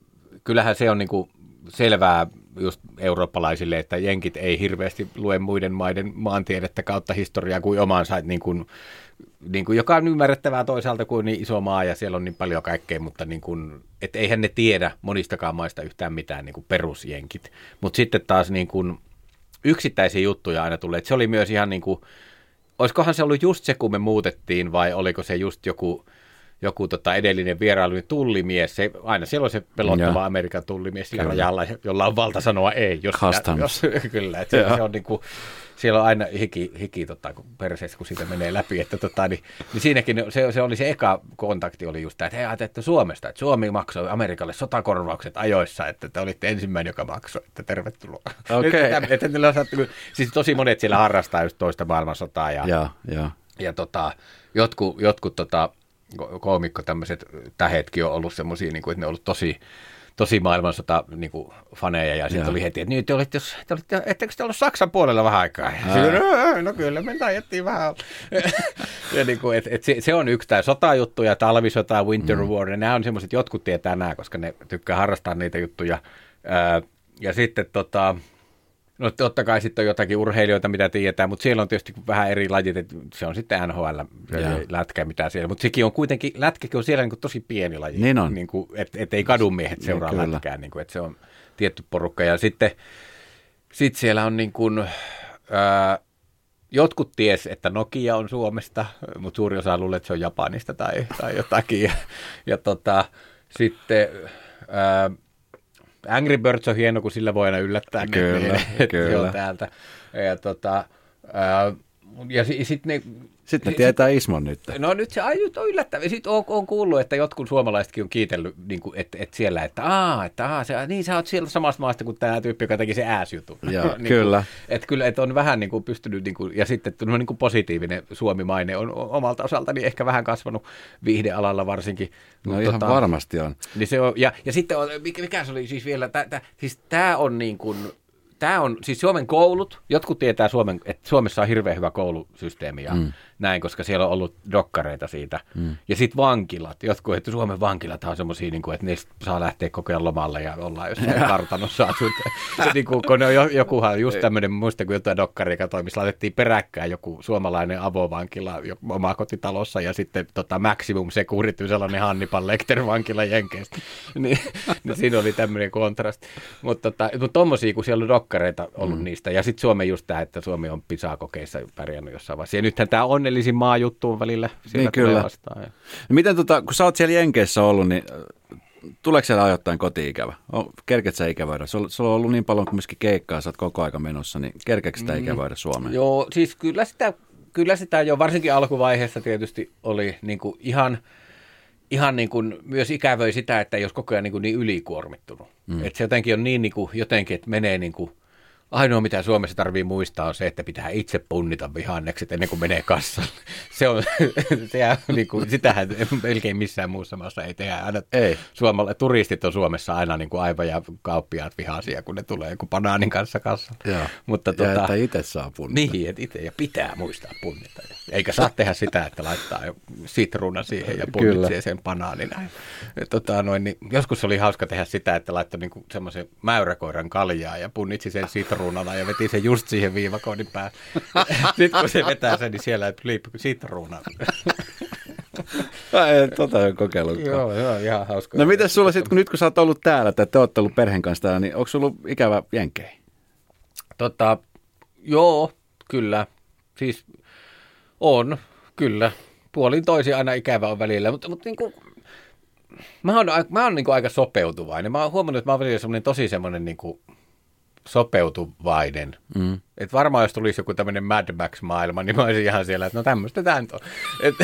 S3: kyllähän se on niin kuin selvää just eurooppalaisille, että jenkit ei hirveästi lue muiden maiden maantiedettä kautta historiaa kuin omansa, niin kuin, niin kuin, joka on ymmärrettävää toisaalta kuin niin iso maa ja siellä on niin paljon kaikkea, mutta niin kuin, et eihän ne tiedä monistakaan maista yhtään mitään niin kuin perusjenkit. Mutta sitten taas niin kuin, yksittäisiä juttuja aina tulee. Et se oli myös ihan niin kuin, olisikohan se ollut just se, kun me muutettiin vai oliko se just joku joku tota edellinen vierailu, niin tullimies, se, aina siellä on se pelottava ja. Amerikan tullimies sillä rajalla, jolla on valta sanoa ei. Jos
S2: Sitä, jos,
S3: kyllä, että se, se, on niin kuin, siellä on aina hiki, hiki tota, kun perseessä, kun siitä menee läpi, että tota, niin, niin siinäkin se, se, oli se eka kontakti oli just tämä, että he ajattelette Suomesta, että Suomi maksoi Amerikalle sotakorvaukset ajoissa, että te olitte ensimmäinen, joka maksoi, että tervetuloa.
S2: Okay.
S3: että, että, siis tosi monet siellä harrastaa just toista maailmansotaa ja, ja, ja. ja tota, jotkut, jotkut tota, koomikko tämmöiset tähetkin on ollut semmoisia, niin kuin, että ne on ollut tosi, tosi maailmansota niin kuin, faneja ja sitten oli heti, että nyt te olitte, jos, te olitte, ettekö te ollut Saksan puolella vähän aikaa? Sitten, no, no kyllä, me tajettiin vähän. ja niin kuin, et, et se, se, on yksi tämä sotajuttu ja talvisota, winter mm. war, ja nämä on semmoiset, jotkut tietää nämä, koska ne tykkää harrastaa niitä juttuja. Ää, ja sitten tota, No totta kai sitten on jotakin urheilijoita, mitä tiedetään, mutta siellä on tietysti vähän eri lajit, että se on sitten NHL, lätkä mitä siellä, mutta sekin on kuitenkin, lätkäkin on siellä niin kuin tosi pieni laji,
S2: niin on.
S3: Niin kuin, että et ei kadumiehet niin, seuraa niin, lätkää, niin kuin, että se on tietty porukka. Ja sitten sitten siellä on niin kuin, ää, jotkut ties, että Nokia on Suomesta, mutta suuri osa luulee, että se on Japanista tai, tai jotakin. Ja, ja tota, sitten ää, Angry Birds on hieno, kun sillä voi aina yllättää.
S2: Kyllä,
S3: ne,
S2: kyllä.
S3: on täältä. Ja, tota, ää, ja sitten ne
S2: sitten ne tietää Ismon nyt.
S3: No nyt se nyt on yllättävää. Sitten on, on kuullut, että jotkut suomalaisetkin on kiitellyt niin kuin, että, että siellä, että aa, että aa, se, niin sä oot siellä samasta maasta kuin tämä tyyppi, joka teki se ääsjutun.
S2: Joo,
S3: niin
S2: kyllä.
S3: Kuin, että kyllä, että on vähän niin kuin pystynyt, niin kuin, ja sitten no, niin kuin positiivinen Suomi-maine on omalta osaltani ehkä vähän kasvanut viihdealalla varsinkin.
S2: No ihan tota, varmasti on.
S3: Niin se on. Ja, ja sitten on, mikä se oli siis vielä, tä, tä, siis tämä on niin kuin, tämä on, siis Suomen koulut, jotkut tietää Suomen, että Suomessa on hirveän hyvä koulusysteemi ja mm. Näin, koska siellä on ollut dokkareita siitä. Mm. Ja sitten vankilat, jotkut, että Suomen vankilat on semmoisia, niin kuin, että niistä saa lähteä koko ajan lomalle ja ollaan jossain kartanossa asut. niin kuin, kun ne on jokuhan just tämmöinen, muista kun jotain dokkaria katsoi, missä laitettiin peräkkäin joku suomalainen avovankila oma kotitalossa ja sitten tota, Maximum Security, sellainen Hannibal Lecter vankila Jenkeistä. niin, niin, siinä oli tämmöinen kontrasti. Mutta tota, mut tommosia, kun siellä on dokkareita ollut mm. niistä. Ja sitten Suomi just tämä, että Suomi on PISA-kokeissa pärjännyt jossain vaiheessa. Ja nythän tämä onnellisin maa juttu on välillä.
S2: Niin kyllä. Vastaan, ja. No miten tota, kun sä oot siellä Jenkeissä ollut, niin äh, tuleeko siellä ajoittain koti-ikävä? Kerket sä ikävöidä? Sulla, sulla on ollut niin paljon myöskin keikkaa, sä oot koko aika menossa, niin kerkeekö sitä mm. ikävöidä Suomeen?
S3: Joo, siis kyllä sitä, kyllä sitä jo varsinkin alkuvaiheessa tietysti oli niin kuin ihan, ihan niin kuin myös ikävöi sitä, että jos koko ajan niin, kuin niin ylikuormittunut. Mm. Että se jotenkin on niin, niin kuin, jotenkin, että menee niin kuin, ainoa mitä Suomessa tarvii muistaa on se, että pitää itse punnita vihannekset ennen kuin menee kassalle. Se on, se, niin kuin, sitähän melkein missään muussa maassa ei tehdä. Aina ei. Suomalle, turistit on Suomessa aina niin kuin aivan ja kauppiaat vihaisia, kun ne tulee joku banaanin kanssa kassalle.
S2: Joo. Mutta, ja tuota, että itse saa punnita.
S3: Niin, että itse ja pitää muistaa punnita. Eikä saa tehdä sitä, että laittaa sitruuna siihen ja punnitsee sen banaanin. Tota, noin, niin, joskus oli hauska tehdä sitä, että laittoi niin semmoisen mäyräkoiran kaljaa ja punnitsi sen sitruunan sitruunalla ja veti sen just siihen viivakoodin päälle. Sitten kun se vetää sen, niin siellä ei flip sitruuna.
S2: en tota ole kokeillut.
S3: Joo, joo, ihan hauska.
S2: No miten sulla sitten, kun nyt kun sä oot ollut täällä, tai te olette ollut perheen kanssa täällä, niin onko sulla ollut ikävä jenkei?
S3: Tota, joo, kyllä. Siis on, kyllä. Puolin toisin aina ikävä on välillä, mutta, mutta niin kuin, mä oon, mä oon niin kuin aika sopeutuvainen. Mä oon huomannut, että mä oon välillä semmoinen tosi semmoinen niin kuin, sopeutuvainen. Mm. Et varmaan jos tulisi joku tämmöinen Mad Max-maailma, niin mä olisin ihan siellä, että no tämmöistä tämä on. Et,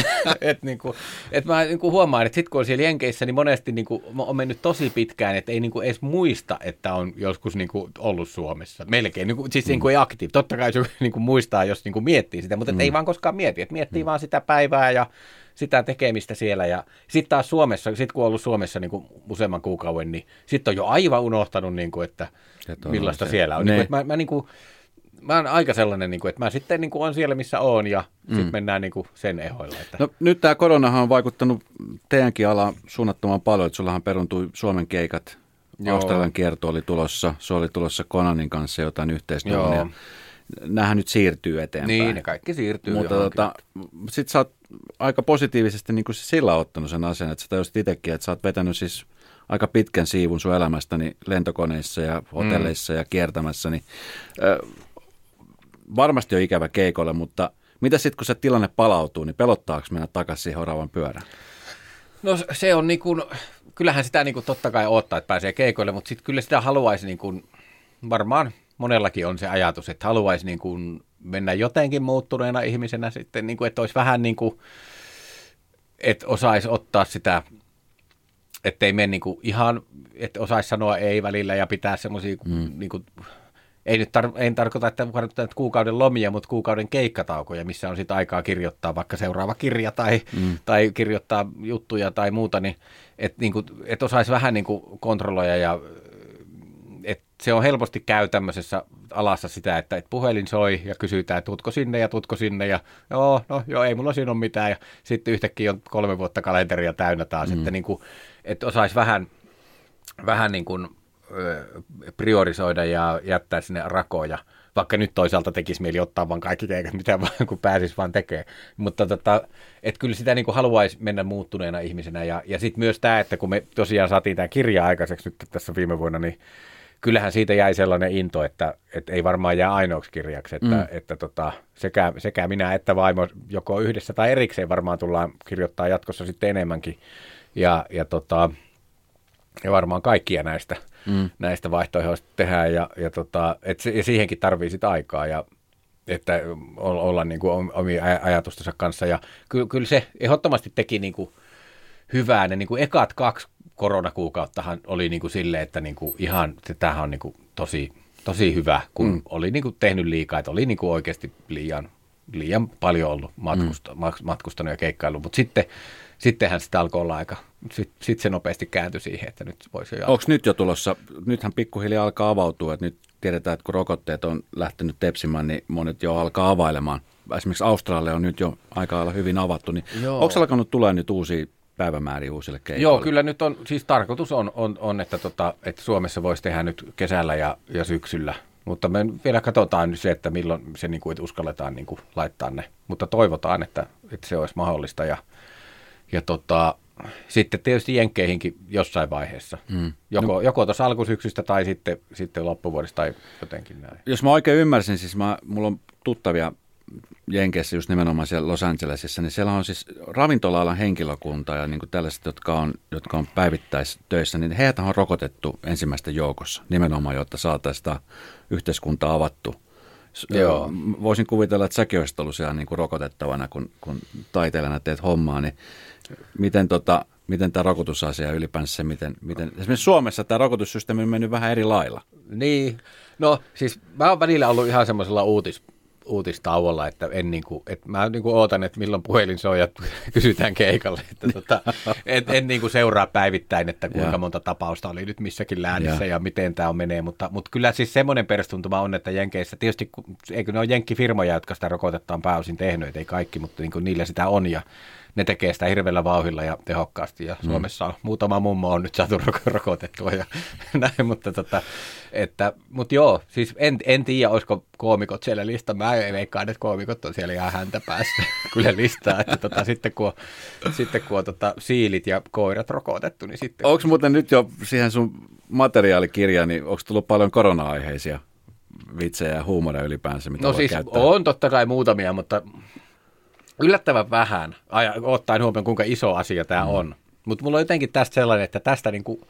S3: et, niinku, et mä niinku huomaan, että sitten kun on siellä Jenkeissä, niin monesti niinku, on mennyt tosi pitkään, että ei niinku edes muista, että on joskus niinku ollut Suomessa. Melkein, niinku, siis mm. niinku ei aktiivi. Totta kai se niinku muistaa, jos niinku miettii sitä, mutta mm. ei vaan koskaan mieti. Et miettii mm. vaan sitä päivää ja sitä tekemistä siellä. Ja sitten taas Suomessa, sit kun on ollut Suomessa niin kuin useamman kuukauden, niin sitten on jo aivan unohtanut, niin kuin, että millaista se. siellä on. Niin kuin, että mä, mä, niin kuin, mä oon aika sellainen, niin kuin, että mä sitten niin kuin, on siellä, missä oon ja mm. sitten mennään niin kuin, sen ehoilla. Että...
S2: No, nyt tämä koronahan on vaikuttanut teidänkin alaan suunnattoman paljon, että sullahan peruntui Suomen keikat. Joo. Australian kierto oli tulossa, se oli tulossa Konanin kanssa jotain yhteistyötä. Nämähän nyt siirtyy eteenpäin.
S3: Niin, ne kaikki siirtyy
S2: Mutta tota, sitten sä oot aika positiivisesti niin kuin sillä ottanut sen asian, että sä tajusit itsekin, että sä oot vetänyt siis aika pitkän siivun sun elämästäni lentokoneissa ja hotelleissa mm. ja kiertämässä, niin ö, varmasti on ikävä keikolle, mutta mitä sitten kun se tilanne palautuu, niin pelottaako mennä takaisin siihen oravan pyörään?
S3: No se on niin kuin, kyllähän sitä niin kuin totta kai odottaa, että pääsee keikoille, mutta sitten kyllä sitä haluaisi niin kuin, varmaan monellakin on se ajatus, että haluaisi niin kuin mennä jotenkin muuttuneena ihmisenä sitten, niin kuin, että olisi vähän niin kuin, että osaisi ottaa sitä, ettei mene niin kuin ihan, että osaisi sanoa ei välillä ja pitää semmoisia mm. niin kuin, ei nyt tar- en tarkoita, että kuukauden lomia, mutta kuukauden keikkataukoja, missä on sitten aikaa kirjoittaa vaikka seuraava kirja tai, mm. tai kirjoittaa juttuja tai muuta, niin että niin et osaisi vähän niin kuin kontrolloida ja se on helposti käy tämmöisessä alassa sitä, että et puhelin soi ja kysytään, että tutko sinne ja tutko sinne ja joo, no joo, ei mulla siinä ole mitään ja sitten yhtäkkiä on kolme vuotta kalenteria täynnä taas, mm. että niin kuin, että osaisi vähän, vähän niin kuin, priorisoida ja jättää sinne rakoja, vaikka nyt toisaalta tekisi mieli ottaa vaan kaikki keikat, mitä vaan kun pääsisi vaan tekemään. Mutta tota, et kyllä sitä niin kuin haluaisi mennä muuttuneena ihmisenä. Ja, ja sitten myös tämä, että kun me tosiaan saatiin tämä kirja aikaiseksi nyt tässä viime vuonna, niin kyllähän siitä jäi sellainen into, että, että ei varmaan jää ainoaksi kirjaksi, että, mm. että tota, sekä, sekä minä että vaimo joko yhdessä tai erikseen varmaan tullaan kirjoittaa jatkossa sitten enemmänkin. Ja, ja, tota, ja varmaan kaikkia näistä, mm. näistä vaihtoehdoista tehdään ja, ja, tota, et ja siihenkin tarvii sitä aikaa ja että olla niin kuin omia ajatustensa kanssa. Ja kyllä, kyllä se ehdottomasti teki niin kuin hyvää. Ne niin kuin ekat kaksi koronakuukauttahan oli niin kuin silleen, että niin kuin ihan, tämähän on niin kuin tosi, tosi hyvä, kun mm. oli niin kuin tehnyt liikaa, että oli niin kuin oikeasti liian, liian paljon ollut matkusta, mm. matkustanut ja keikkailu, mutta sitten sittenhän sitä alkoi olla aika, sitten sit se nopeasti kääntyi siihen, että nyt voisi jo
S2: Onko nyt jo tulossa, nythän pikkuhiljaa alkaa avautua, että nyt tiedetään, että kun rokotteet on lähtenyt tepsimään, niin monet jo alkaa availemaan. Esimerkiksi Australia on nyt jo aika lailla hyvin avattu, niin Joo. onko alkanut tulee nyt uusia päivämääriä uusille keikoille?
S3: Joo, kyllä nyt on, siis tarkoitus on, on, on että, tota, että Suomessa voisi tehdä nyt kesällä ja, ja syksyllä. Mutta me vielä katsotaan nyt se, että milloin se niin kuin, että uskalletaan niin kuin, laittaa ne. Mutta toivotaan, että, että se olisi mahdollista. Ja, ja tota, sitten tietysti jenkkeihinkin jossain vaiheessa. Mm. Joko, no. joko tuossa alkusyksystä tai sitten, sitten loppuvuodesta tai jotenkin näin.
S2: Jos mä oikein ymmärsin, siis mä, mulla on tuttavia Jenkeissä, just nimenomaan siellä Los Angelesissa, niin siellä on siis ravintola-alan henkilökunta ja niin kuin tällaiset, jotka on, jotka on päivittäistöissä, niin heitä on rokotettu ensimmäistä joukossa nimenomaan, jotta saataisiin sitä yhteiskuntaa avattu. Joo. Voisin kuvitella, että säkin olisit ollut siellä niin kuin rokotettavana, kun, kun taiteilijana teet hommaa, niin miten, tota, miten tämä rokotusasia ylipäänsä, miten, miten, esimerkiksi Suomessa tämä rokotussysteemi on mennyt vähän eri lailla.
S3: Niin, no siis mä oon välillä ollut ihan semmoisella uutis, uutistauolla, että en niin kuin, että mä niin kuin ootan, että milloin puhelin soi ja kysytään keikalle. Että tota, et, en niin kuin seuraa päivittäin, että kuinka ja. monta tapausta oli nyt missäkin läänissä ja, ja miten tämä menee, mutta, mutta kyllä siis semmoinen perustuntuma on, että Jenkeissä, tietysti eikö ne ole jenkkifirmoja, jotka sitä rokotetta on pääosin tehnyt, ei kaikki, mutta niin kuin niillä sitä on ja ne tekee sitä hirveällä vauhilla ja tehokkaasti. Ja mm. Suomessa on muutama mummo on nyt saatu rokotettua ja näin, mutta, tota, että, mutta joo, siis en, en tiedä, olisiko koomikot siellä lista. Mä en veikkaan, että koomikot on siellä ihan häntä päässä kyllä listaa, että tota, sitten kun on, sitten kun on tota, siilit ja koirat rokotettu, niin sitten...
S2: Onko muuten nyt jo siihen sun materiaalikirjaan, niin onko tullut paljon korona-aiheisia vitsejä ja huumoria ylipäänsä, mitä
S3: No siis käyttää? on totta kai muutamia, mutta yllättävän vähän, ottaen huomioon kuinka iso asia tämä mm. on. Mutta mulla on jotenkin tästä sellainen, että tästä niinku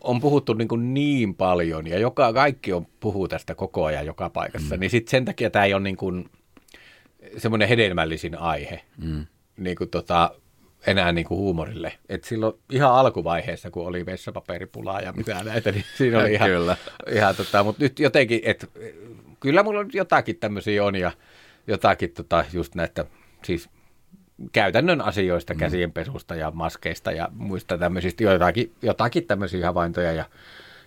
S3: on puhuttu niinku niin paljon ja joka, kaikki on puhuu tästä koko ajan joka paikassa, mm. niin sit sen takia tämä ei ole niinku semmoinen hedelmällisin aihe mm. niinku tota, enää niinku huumorille. Et silloin ihan alkuvaiheessa, kun oli vessapaperipulaa ja mitä näitä, niin siinä oli ihan, kyllä. ihan tota, mutta nyt jotenkin, että kyllä mulla jotakin tämmöisiä on ja jotakin tota, just näitä siis käytännön asioista, mm. käsienpesusta ja maskeista ja muista tämmöisistä, jotakin, jotakin tämmöisiä havaintoja ja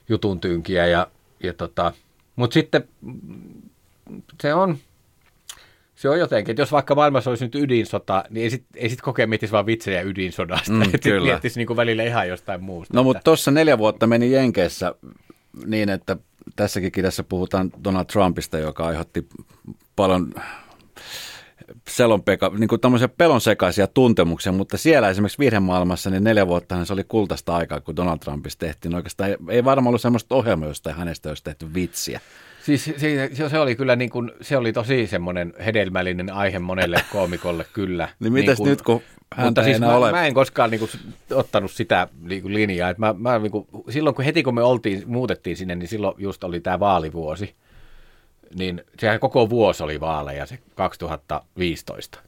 S3: jutun tyynkiä. Ja, ja tota, Mutta sitten se on, se on jotenkin, että jos vaikka maailmassa olisi nyt ydinsota, niin ei sitten sit kokea mietisi vaan vitsejä ydinsodasta, mm, että miettisi niin välillä ihan jostain muusta.
S2: No mutta tuossa neljä vuotta meni Jenkeissä niin, että tässäkin kirjassa puhutaan Donald Trumpista, joka aiheutti paljon selonpeka, niin kuin tämmöisiä pelonsekaisia tuntemuksia, mutta siellä esimerkiksi virhemaailmassa niin neljä vuotta se oli kultaista aikaa, kun Donald Trumpista tehtiin. Oikeastaan ei, ei varmaan ollut semmoista ohjelmaa, josta hänestä olisi tehty vitsiä.
S3: Siis se, se oli kyllä niin kuin, se oli tosi semmoinen hedelmällinen aihe monelle koomikolle kyllä.
S2: niin mitäs niin nyt, kun häntä mutta siis
S3: mä,
S2: ole?
S3: mä, en koskaan niin kuin, ottanut sitä niin kuin linjaa. Että mä, mä, niin kuin, silloin kun heti kun me oltiin, muutettiin sinne, niin silloin just oli tämä vaalivuosi niin sehän koko vuosi oli vaaleja, se 2015.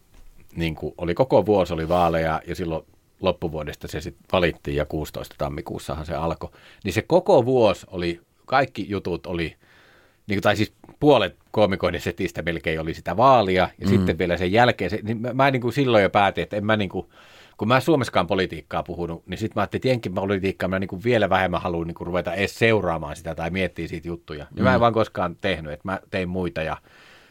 S3: Niin kuin oli koko vuosi oli vaaleja ja silloin loppuvuodesta se sitten valittiin ja 16 tammikuussahan se alkoi. Niin se koko vuosi oli, kaikki jutut oli, niin kuin, tai siis puolet koomikoiden setistä melkein oli sitä vaalia ja mm. sitten vielä sen jälkeen, se, niin mä, mä niin kuin silloin jo päätin, että en mä niin kuin, kun mä Suomessakaan politiikkaa puhunut, niin sitten mä ajattelin, että jenkin politiikkaa mä niin vielä vähemmän haluan niin ruveta edes seuraamaan sitä tai miettiä siitä juttuja. Ja mm. mä en mm. vaan koskaan tehnyt, että mä tein muita ja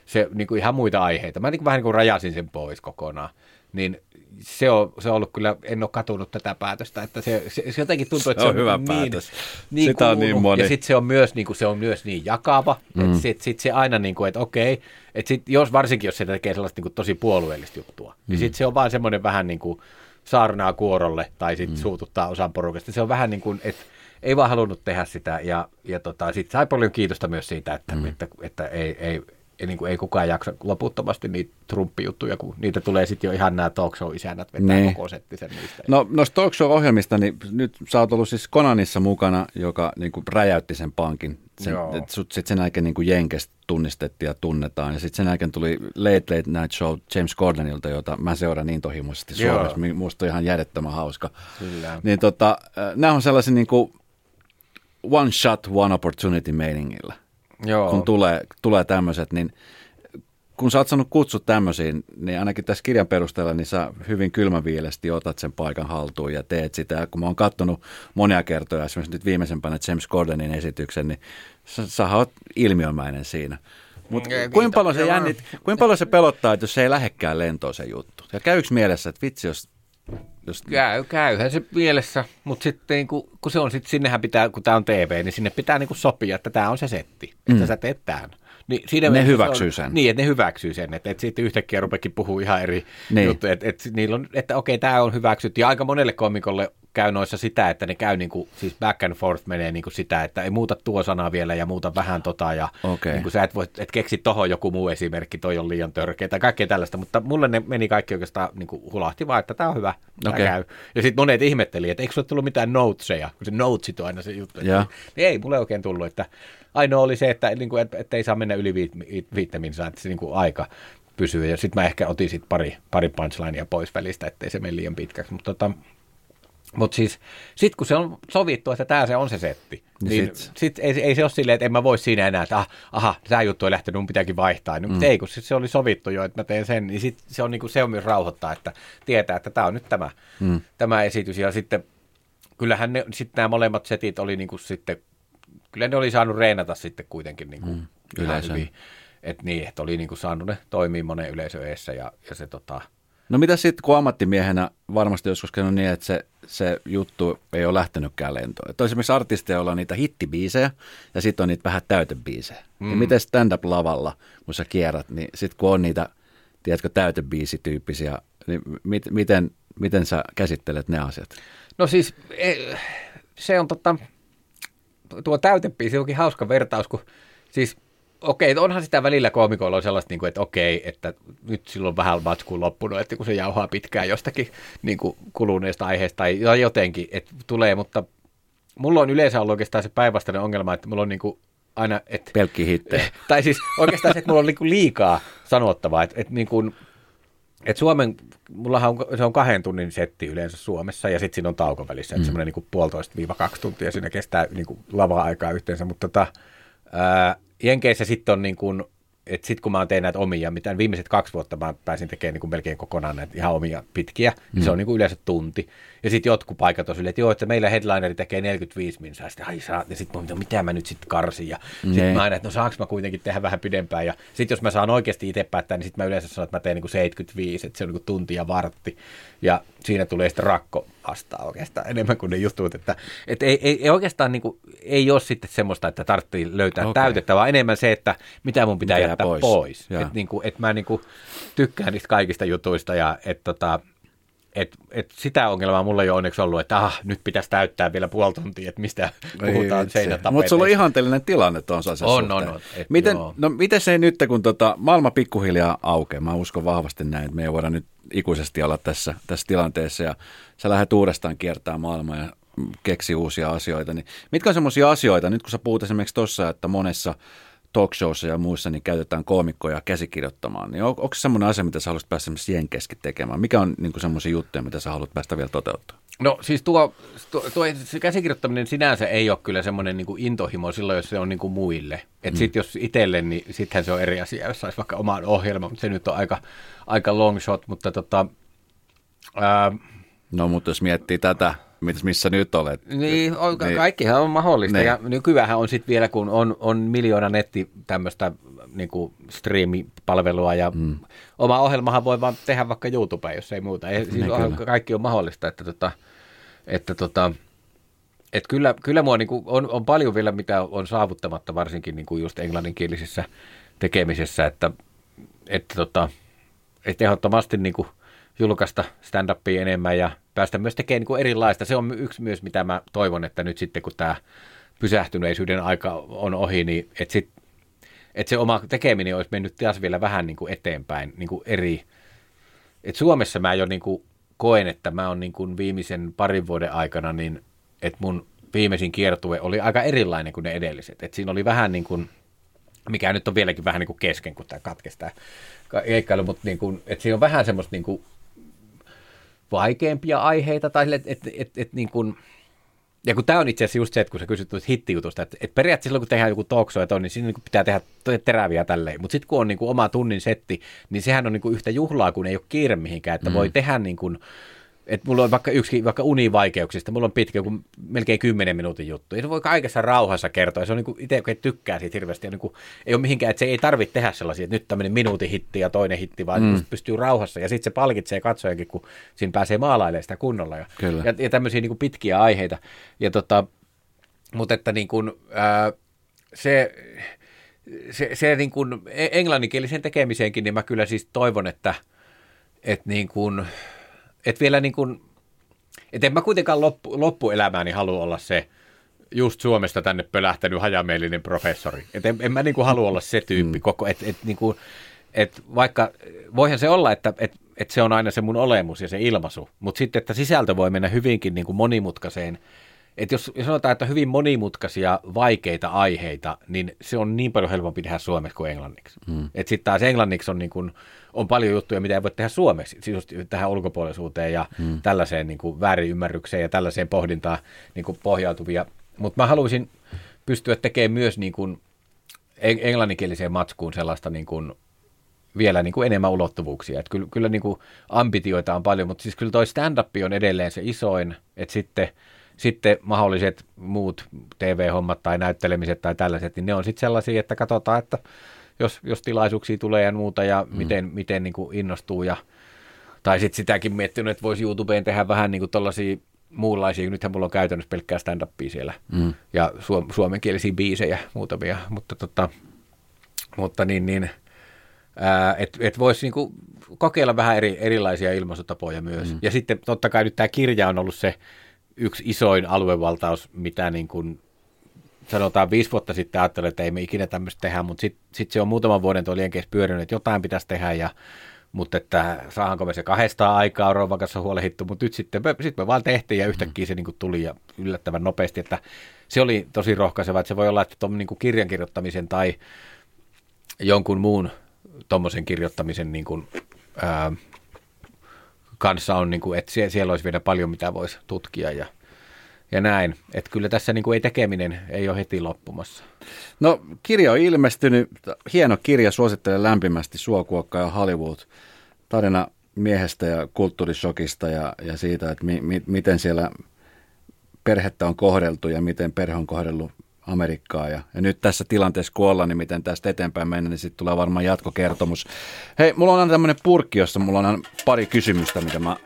S3: se niin kuin ihan muita aiheita. Mä niin kuin vähän niin kuin rajasin sen pois kokonaan. Niin se on, se on ollut kyllä, en ole katunut tätä päätöstä, että se, se, se jotenkin tuntuu, että
S2: se
S3: on,
S2: on hyvä
S3: niin,
S2: päätös.
S3: Niin Sitä on niin moni. Ja sitten se on myös niin kuin, se on myös niin jakava, mm. että sitten sit se aina niin kuin, että okei, että sit, jos, varsinkin jos se tekee sellaista niin kuin, tosi puolueellista juttua, niin mm. niin sitten se on vaan semmoinen vähän niin kuin, saarnaa kuorolle tai sitten mm. suututtaa osan porukasta. Se on vähän niin kuin, että ei vaan halunnut tehdä sitä. Ja, ja tota, sitten sai paljon kiitosta myös siitä, että, mm. että, että ei, ei, ei, niin kuin, ei kukaan jaksa loputtomasti niitä Trump-juttuja, kun niitä tulee sitten jo ihan nämä talk show-isännät vetää niin. koko setti sen niistä.
S2: No noista talk show-ohjelmista, niin nyt sä oot ollut siis Konanissa mukana, joka niin kuin räjäytti sen pankin. Sen, sitten sen jälkeen niin Jenkestä tunnistettiin ja tunnetaan. Ja sitten sen jälkeen tuli Late Late Night Show James Gordonilta, jota mä seuraan niin tohimoisesti Suomessa. Musta on ihan järjettömän hauska. Kyllä. Niin tota, nämä on sellaisia niin kuin one shot, one opportunity meiningillä. Joo. kun tulee, tulee tämmöiset, niin kun sä oot saanut kutsut tämmöisiin, niin ainakin tässä kirjan perusteella, niin sä hyvin kylmäviilesti otat sen paikan haltuun ja teet sitä. Kun mä oon kattonut monia kertoja, esimerkiksi nyt viimeisempänä James Gordonin esityksen, niin sä, sä oot ilmiömäinen siinä. Mutta kuinka paljon, se jännit, kuinka paljon se pelottaa, että jos se ei lähekkään lentoon se juttu? Ja käy yksi mielessä, että vitsi, jos
S3: jos... Käy, käyhän se mielessä, mutta sitten niin kun, kun se on sitten, sinnehän pitää, kun tämä on TV, niin sinne pitää niin sopia, että tämä on se setti, että mm. sä teet tämän.
S2: Niin siinä ne hyväksyy on, sen.
S3: Niin, että ne hyväksyy sen, että, että sitten yhtäkkiä rupeekin puhuu ihan eri niin. juttu, että, että, niillä on, että okei, tämä on hyväksytty. Ja aika monelle komikolle käy noissa sitä, että ne käy niin kuin, siis back and forth menee niin kuin sitä, että ei muuta tuo sanaa vielä ja muuta vähän tota ja okay. niin kuin sä et, voi, et keksi tohon joku muu esimerkki, toi on liian törkeä tai kaikkea tällaista, mutta mulle ne meni kaikki oikeastaan niin kuin hulahti vaan, että tämä on hyvä, tämä okay. käy. Ja sitten monet ihmetteli, että eikö sulle tullut mitään noteseja, kun se notesit on aina se juttu. Yeah. Niin ei mulle oikein tullut, että ainoa oli se, että, niin kuin, että, että ei saa mennä yli viittä minsaa, että se niin kuin aika pysyy. Ja sitten mä ehkä otin sit pari, pari punchlinea pois välistä, ettei se mene liian pitkäksi. Mutta tota, mutta siis sitten kun se on sovittu, että tämä se on se setti, niin, niin sit, sit ei, ei se ole silleen, että en mä voi siinä enää, että ah, aha, tämä juttu ei lähtenyt, mun pitääkin vaihtaa. No, mm. ei, kun sit se oli sovittu jo, että mä teen sen, niin sit se on, niinku, se on myös rauhoittaa, että tietää, että tämä on nyt tämä, mm. tämä esitys. Ja sitten kyllähän ne, sit nämä molemmat setit oli niinku sitten, kyllä ne oli saanut reenata sitten kuitenkin niinku mm. Yleisön. Että niin, että oli niinku saanut ne toimii monen yleisön eessä ja, ja se tota,
S2: No mitä sitten, kun ammattimiehenä varmasti joskus käynyt niin, että se, se juttu ei ole lähtenytkään lentoon. Että esimerkiksi artisteja, on niitä hittibiisejä ja sitten on niitä vähän täytebiisejä. Mm. Ja miten stand-up-lavalla, kun sä kierrät, niin sitten kun on niitä, tiedätkö, täytebiisityyppisiä, niin mit, miten, miten sä käsittelet ne asiat?
S3: No siis e, se on totta, tuo täytebiisi onkin hauska vertaus, kun siis – okei, onhan sitä välillä koomikoilla on sellaista, niin kuin, että okei, että nyt silloin vähän matskuun loppunut, että kun se jauhaa pitkään jostakin niin kuin kuluneesta aiheesta tai jotenkin, että tulee, mutta mulla on yleensä ollut oikeastaan se päinvastainen ongelma, että mulla on niin kuin aina... Että,
S2: Pelkki hittejä.
S3: Tai siis oikeastaan se, että mulla on niin liikaa sanottavaa, että, että niin kuin, et Suomen, mullahan on, se on kahden tunnin setti yleensä Suomessa ja sitten siinä on tauko välissä, mm. semmoinen niin puolitoista viiva kaksi tuntia siinä kestää niin kuin lava-aikaa yhteensä, mutta tota, ää, Jenkeissä sitten on niin kuin, että sitten kun mä tein näitä omia, mitä viimeiset kaksi vuotta mä pääsin tekemään niin kuin melkein kokonaan näitä ihan omia pitkiä, mm. se on niin kuin yleensä tunti. Ja sitten jotkut paikat on silleen, että joo, että meillä headlineri tekee 45 minsaa, sitten ai saa, ja sitten mä mitä mä nyt sitten karsin, ja sitten mä aina, että no saanko mä kuitenkin tehdä vähän pidempään, ja sitten jos mä saan oikeasti itse päättää, niin sitten mä yleensä sanon, että mä teen kuin 75, että se on kuin tunti ja vartti, ja siinä tulee sitten rakko vastaan oikeastaan enemmän kuin ne jutut, että, että ei, ei, ei oikeastaan niin kuin, ei ole sitten semmoista, että tarvitsee löytää okay. täytettä, vaan enemmän se, että mitä mun pitää mitä jättää pois. pois. Että niin kuin, että mä niin kuin, tykkään niistä kaikista jutuista ja että tota, et, et sitä ongelmaa mulla ei ole onneksi ollut, että ah, nyt pitäisi täyttää vielä puoli tuntia, että mistä puhutaan seinätapeteista.
S2: Mutta sulla on ihanteellinen tilanne tuon se
S3: On, on, on.
S2: Et miten, no, miten se nyt, kun tota, maailma pikkuhiljaa aukeaa, mä uskon vahvasti näin, että me ei voida nyt ikuisesti olla tässä, tässä tilanteessa ja sä lähdet uudestaan kiertämään maailmaa ja keksi uusia asioita, niin mitkä on semmoisia asioita, nyt kun sä puhut esimerkiksi tuossa, että monessa talkshowissa ja muissa niin käytetään koomikkoja käsikirjoittamaan, niin on, onko se semmoinen asia, mitä sä haluaisit päästä esimerkiksi jenkeskin tekemään? Mikä on niin semmoisia juttuja, mitä sä haluat päästä vielä toteuttaa?
S3: No siis tuo, tuo, tuo se käsikirjoittaminen sinänsä ei ole kyllä semmoinen niin intohimo silloin, jos se on niin kuin muille. Että mm. sitten jos itselle, niin sittenhän se on eri asia, jos saisi vaikka oman ohjelman, mutta se nyt on aika, aika long shot, mutta tota,
S2: ää, No mutta jos miettii tätä, missä nyt olet.
S3: Niin, on, niin. kaikkihan on mahdollista. Niin. Ja nykyään on sitten vielä, kun on, on miljoona netti tämmöistä niin striimipalvelua ja mm. oma ohjelmahan voi vaan tehdä vaikka YouTubeen, jos ei muuta. Ei, siis niin, on, kaikki on mahdollista, että, tota, että tota, et kyllä, kyllä mua niin kuin on, on paljon vielä, mitä on saavuttamatta, varsinkin niin kuin just englanninkielisessä tekemisessä, että, että, tota, että ehdottomasti niin kuin julkaista stand-upia enemmän ja päästä myös tekemään niin kuin erilaista. Se on yksi myös, mitä mä toivon, että nyt sitten kun tämä pysähtyneisyyden aika on ohi, niin että sit, et se oma tekeminen olisi mennyt taas vielä vähän niin kuin eteenpäin, niin kuin eri. Et Suomessa mä jo niin kuin koen, että mä oon niin kuin viimeisen parin vuoden aikana, niin että mun viimeisin kiertue oli aika erilainen kuin ne edelliset. Et siinä oli vähän niin kuin, mikä nyt on vieläkin vähän niin kuin kesken, kun tämä katkesi keikkailu, mutta niin kuin, että siinä on vähän semmoista niin kuin vaikeampia aiheita, tai että et, et, et, niin kuin, ja kun tämä on itse asiassa just se, että kun sä kysyt tuosta hittijutusta, että, että periaatteessa silloin kun tehdään joku talk show, niin siinä niin pitää tehdä teräviä tälleen. Mutta sitten kun on niin kuin oma tunnin setti, niin sehän on niin kuin yhtä juhlaa, kun ei ole kiire mihinkään, että mm. voi tehdä niin kuin, että mulla on vaikka yksi, vaikka univaikeuksista, mulla on pitkä, joku melkein 10 minuutin juttu. Ja se voi kaikessa rauhassa kertoa. Ja se on niin itse, kun tykkää siitä hirveästi. Ja niin kuin, ei ole mihinkään, että se ei tarvitse tehdä sellaisia, että nyt tämmöinen minuutin hitti ja toinen hitti, vaan mm. pystyy rauhassa. Ja sitten se palkitsee katsojakin, kun siinä pääsee maalailemaan sitä kunnolla. Ja,
S2: Kyllä.
S3: ja, ja tämmöisiä niin kuin pitkiä aiheita. Ja tota, mutta että niin kuin, ää, se, se, se niin kuin e- englanninkielisen tekemiseenkin, niin mä kyllä siis toivon, että, että niin kuin, et vielä niin kuin, et en mä kuitenkaan loppu, loppuelämääni halua olla se just Suomesta tänne pölähtänyt hajamielinen professori. Et en, en mä niin kuin halua olla se tyyppi mm. koko, et, et niin kuin, et vaikka voihan se olla, että et, et se on aina se mun olemus ja se ilmaisu, mutta sitten, että sisältö voi mennä hyvinkin niin kuin monimutkaiseen että jos, jos sanotaan, että hyvin monimutkaisia, vaikeita aiheita, niin se on niin paljon helpompi tehdä suomeksi kuin englanniksi. Mm. Että sitten taas englanniksi on, niin kun, on paljon juttuja, mitä ei voi tehdä suomeksi, siis tähän ulkopuolisuuteen ja mm. tällaiseen niin kuin väärinymmärrykseen ja tällaiseen pohdintaan niin kuin pohjautuvia. Mutta mä haluaisin pystyä tekemään myös niin kuin englanninkieliseen matskuun sellaista niin kuin vielä niin kuin enemmän ulottuvuuksia. Että kyllä, kyllä niin kuin ambitioita on paljon, mutta siis kyllä toi stand-up on edelleen se isoin, että sitten – sitten mahdolliset muut TV-hommat tai näyttelemiset tai tällaiset, niin ne on sitten sellaisia, että katsotaan, että jos, jos tilaisuuksia tulee ja muuta ja mm. miten, miten niin kuin innostuu ja tai sitten sitäkin miettinyt, että voisi YouTubeen tehdä vähän niin kuin tollaisia muunlaisia, nythän mulla on käytännössä pelkkää stand-upia siellä mm. ja suom- suomenkielisiä biisejä muutamia, mutta, tota, mutta niin, niin että et voisi niinku kokeilla vähän eri, erilaisia ilmaisutapoja myös. Mm. Ja sitten totta kai nyt tämä kirja on ollut se, yksi isoin aluevaltaus, mitä niin kuin sanotaan viisi vuotta sitten ajattelin, että ei me ikinä tämmöistä tehdä, mutta sitten sit se on muutaman vuoden tuo lienkeissä pyörinyt, että jotain pitäisi tehdä, ja, mutta että saahanko me se kahdesta aikaa on Rouvan kanssa huolehittu, mutta nyt sitten me, sit me vaan tehtiin ja yhtäkkiä se niin kuin tuli ja yllättävän nopeasti, että se oli tosi rohkaiseva, että se voi olla, että tuon niin kirjan kirjoittamisen tai jonkun muun tuommoisen kirjoittamisen niin kuin, ää, kanssa on, niin kuin, että siellä olisi vielä paljon, mitä voisi tutkia ja, ja näin. Että kyllä tässä niin kuin ei tekeminen ei ole heti loppumassa.
S2: No kirja on ilmestynyt, hieno kirja, suosittelen lämpimästi Suokuokka ja Hollywood. Tarina miehestä ja kulttuurishokista ja, ja siitä, että mi, mi, miten siellä perhettä on kohdeltu ja miten perhe on kohdellut Amerikkaa. Ja, ja nyt tässä tilanteessa, kun ollaan, niin miten tästä eteenpäin mennä, niin sitten tulee varmaan jatkokertomus. Hei, mulla on aina tämmöinen purkki, jossa mulla on pari kysymystä, mitä mä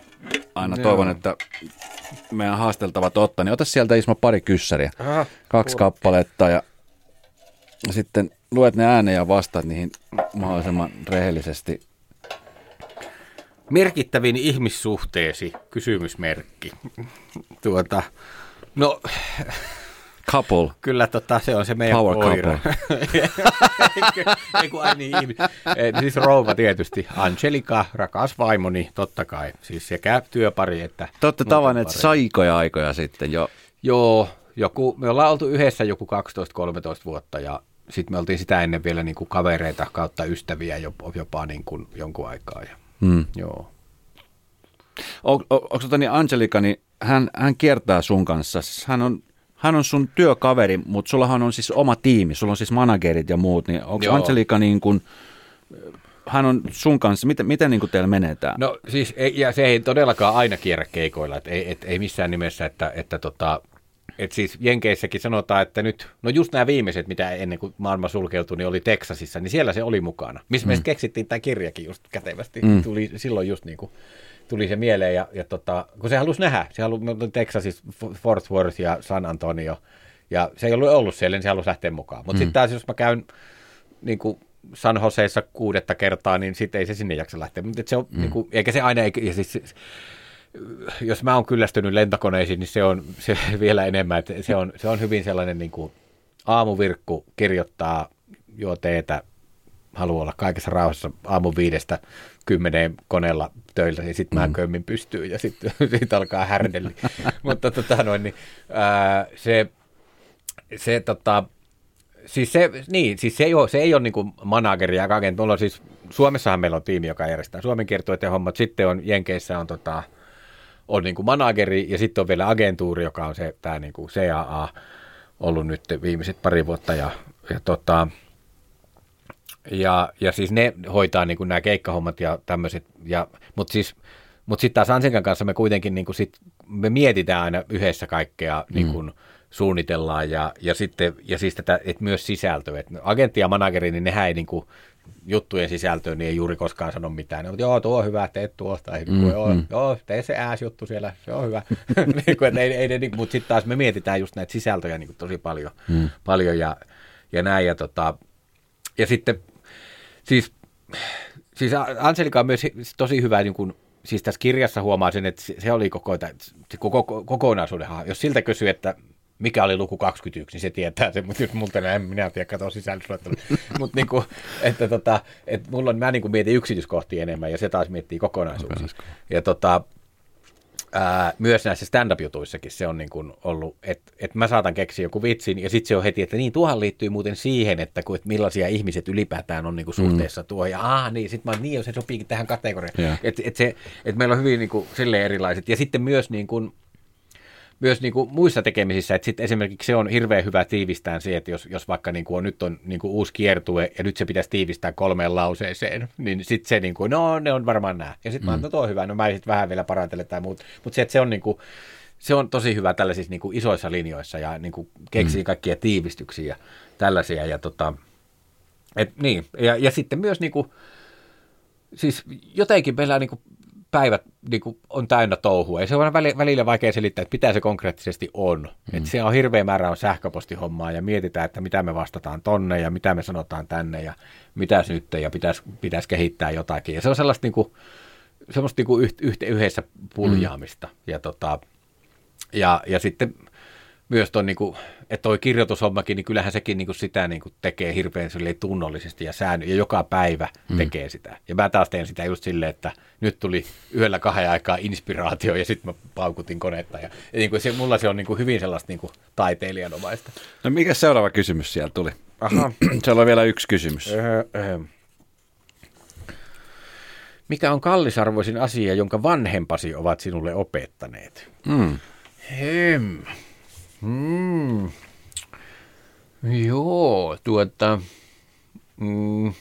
S2: aina Joo. toivon, että meidän haasteltavat ottaa. Niin ota sieltä Ismo pari kyssäriä, Aha, kaksi purkki. kappaletta ja sitten luet ne ääneen ja vastaat niihin mahdollisimman rehellisesti.
S3: Merkittävin ihmissuhteesi, kysymysmerkki. Tuota, no
S2: couple.
S3: Kyllä tota, se on se meidän
S2: Power koira.
S3: Ei kun ai niin, siis rouva tietysti. Angelika, rakas vaimoni, totta kai. Siis sekä työpari että...
S2: Totta tavanneet saikoja aikoja sitten jo.
S3: Joo, joku, me ollaan oltu yhdessä joku 12-13 vuotta ja sitten me oltiin sitä ennen vielä niin kuin kavereita kautta ystäviä jopa, jopa niin kuin jonkun aikaa. Ja, hmm. Joo.
S2: On, on, onko tota niin Angelika, niin hän, hän kiertää sun kanssa. Siis hän on hän on sun työkaveri, mutta sullahan on siis oma tiimi, sulla on siis managerit ja muut, niin onko Angelika niin kuin, hän on sun kanssa, miten, miten niin kuin teillä menee tämä?
S3: No siis, ei, ja se ei todellakaan aina kierrä keikoilla, että ei, et, ei missään nimessä, että, että tota, et siis Jenkeissäkin sanotaan, että nyt, no just nämä viimeiset, mitä ennen kuin maailma sulkeutui, niin oli Teksasissa, niin siellä se oli mukana. Missä mm. me keksittiin tämä kirjakin just kätevästi. Mm. Tuli silloin just niin kuin tuli se mieleen, ja, ja tota, kun se halusi nähdä, se halusi Texasissa Fort Worth ja San Antonio, ja se ei ollut ollut siellä, niin se halusi lähteä mukaan. Mutta mm. sitten taas, jos mä käyn niin kuin San Joseissa kuudetta kertaa, niin sitten ei se sinne jaksa lähteä. Mutta se on, mm. niin kuin, eikä se aina, eikä, ja siis, jos mä oon kyllästynyt lentokoneisiin, niin se on se vielä enemmän, että se on, se on hyvin sellainen niin kuin aamuvirkku kirjoittaa, juo teetä, haluaa olla kaikessa rauhassa aamun viidestä kymmeneen koneella töillä, ja sitten mä mm. kömmin pystyy, ja sitten sit alkaa härdelli. Mutta tota noin, niin, ää, se, se tota, siis se, niin, siis se ei ole, se ei ole niin manageri ja kaiken. Mulla on siis, Suomessahan meillä on tiimi, joka järjestää Suomen kiertueet ja hommat. Sitten on Jenkeissä on, tota, on niin manageri ja sitten on vielä agentuuri, joka on se tämä niin CAA ollut nyt viimeiset pari vuotta. Ja, ja, tota, ja, ja siis ne hoitaa niin kuin nämä keikkahommat ja tämmöiset. Ja, mutta siis, mutta sitten taas Ansinkan kanssa me kuitenkin niin kuin sit, me mietitään aina yhdessä kaikkea mm. niin kuin, suunnitellaan ja, ja sitten ja siis tätä, että myös sisältöä. Että agentti ja manageri, niin nehän ei niin kuin, juttujen sisältöön, niin ei juuri koskaan sano mitään. Ne, mutta joo, tuo on hyvä, teet tuosta. Mm, joo, mm. joo, tee se ääs-juttu siellä, se on hyvä. niin kuin, ei, ei, niin, mutta sitten taas me mietitään just näitä sisältöjä niin kuin tosi paljon, mm. paljon ja, ja näin. Ja, tota, ja sitten siis, siis Anselika on myös tosi hyvä niin kuin, siis tässä kirjassa huomaa sen, että se oli koko, se koko, kokonaisuuden, jos siltä kysyy, että mikä oli luku 21, niin se tietää sen, mutta jos multa en minä tiedä, katso sisällysluettelu. mutta niinku, että tota, et mulla on, mä niinku mietin yksityiskohtia enemmän ja se taas miettii kokonaisuuksia. Ja tota, ää, myös näissä stand-up-jutuissakin se on niin kuin ollut, että et mä saatan keksiä joku vitsin, ja sitten se on heti, että niin tuohan liittyy muuten siihen, että, kun, että millaisia ihmiset ylipäätään on niin kuin suhteessa mm. tuo, ja ah niin, sitten mä niin, se sopiikin tähän kategoriaan. Yeah. Että et se, et meillä on hyvin niin kuin, erilaiset, ja sitten myös niin kuin, myös niin kuin muissa tekemisissä, että sitten esimerkiksi se on hirveän hyvä tiivistää se, että jos, jos vaikka niin kuin on, nyt on niin kuin uusi kiertue ja nyt se pitäisi tiivistää kolmeen lauseeseen, niin sitten se niin kuin, no ne on varmaan nämä. Ja sitten mm. mä no hyvä, no mä sitten vähän vielä parantelen tai muut. Mutta se, että se on niin kuin, se on tosi hyvä tällaisissa niin kuin isoissa linjoissa ja niin kuin keksii mm. kaikkia tiivistyksiä ja tällaisia. Ja, tota, et, niin. ja, ja sitten myös niin kuin, siis jotenkin meillä niin kuin päivät niin kuin, on täynnä touhua. Ja se on välillä vaikea selittää, että mitä se konkreettisesti on. Mm. Että se on hirveä määrä on sähköpostihommaa ja mietitään, että mitä me vastataan tonne ja mitä me sanotaan tänne ja mitä nyt ja pitäisi, pitäisi kehittää jotakin. Ja se on sellaista niin kuin, semmoista niin kuin yht, yhdessä puljaamista. Mm. Ja, tota, ja, ja sitten myös tuon, niin kuin, että toi kirjoitushommakin, niin kyllähän sekin niin kuin sitä niin kuin tekee hirveän tunnollisesti ja säännö, ja joka päivä mm. tekee sitä. Ja mä taas teen sitä just silleen, että nyt tuli yhdellä kahden aikaa inspiraatio, ja sitten mä paukutin konetta. Ja, ja niin kuin se, mulla se on niin kuin hyvin sellaista niin kuin taiteilijanomaista.
S2: No mikä seuraava kysymys siellä tuli? Aha. siellä on vielä yksi kysymys. Öö, öö.
S3: Mikä on kallisarvoisin asia, jonka vanhempasi ovat sinulle opettaneet? Mm. Hem. Mm. Joo, tuota... Mm.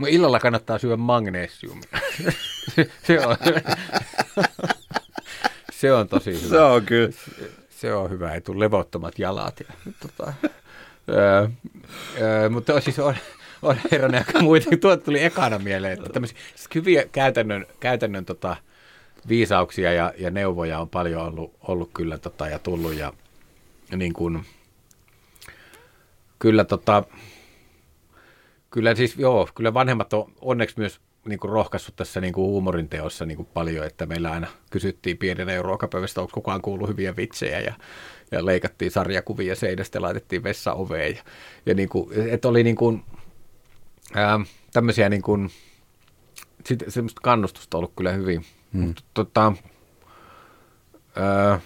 S3: No illalla kannattaa syödä magnesiumia. se, on, se on tosi hyvä.
S2: Se on kyllä.
S3: Se on hyvä, ei tule levottomat jalat. Ja, tota, öö, öö, mutta siis on, on herranen aika muita. Tuo tuli ekana mieleen, että tämmöisiä siis hyviä käytännön, käytännön tota, viisauksia ja, ja neuvoja on paljon ollut, ollut kyllä tota, ja tullut ja, ja niin kuin, kyllä tota, kyllä siis joo, kyllä vanhemmat on onneksi myös niin kuin rohkaissut tässä niin kuin huumorin teossa niin kuin paljon, että meillä aina kysyttiin pienenä ruokapäivästä, onko kukaan kuullut hyviä vitsejä ja, ja leikattiin sarjakuvia seinästä ja laitettiin vessa oveen ja, ja niin kuin, että oli niin kuin, ää, tämmöisiä niin kuin, sit, semmoista kannustusta ollut kyllä hyvin, Hmm. Mutta tota, ää,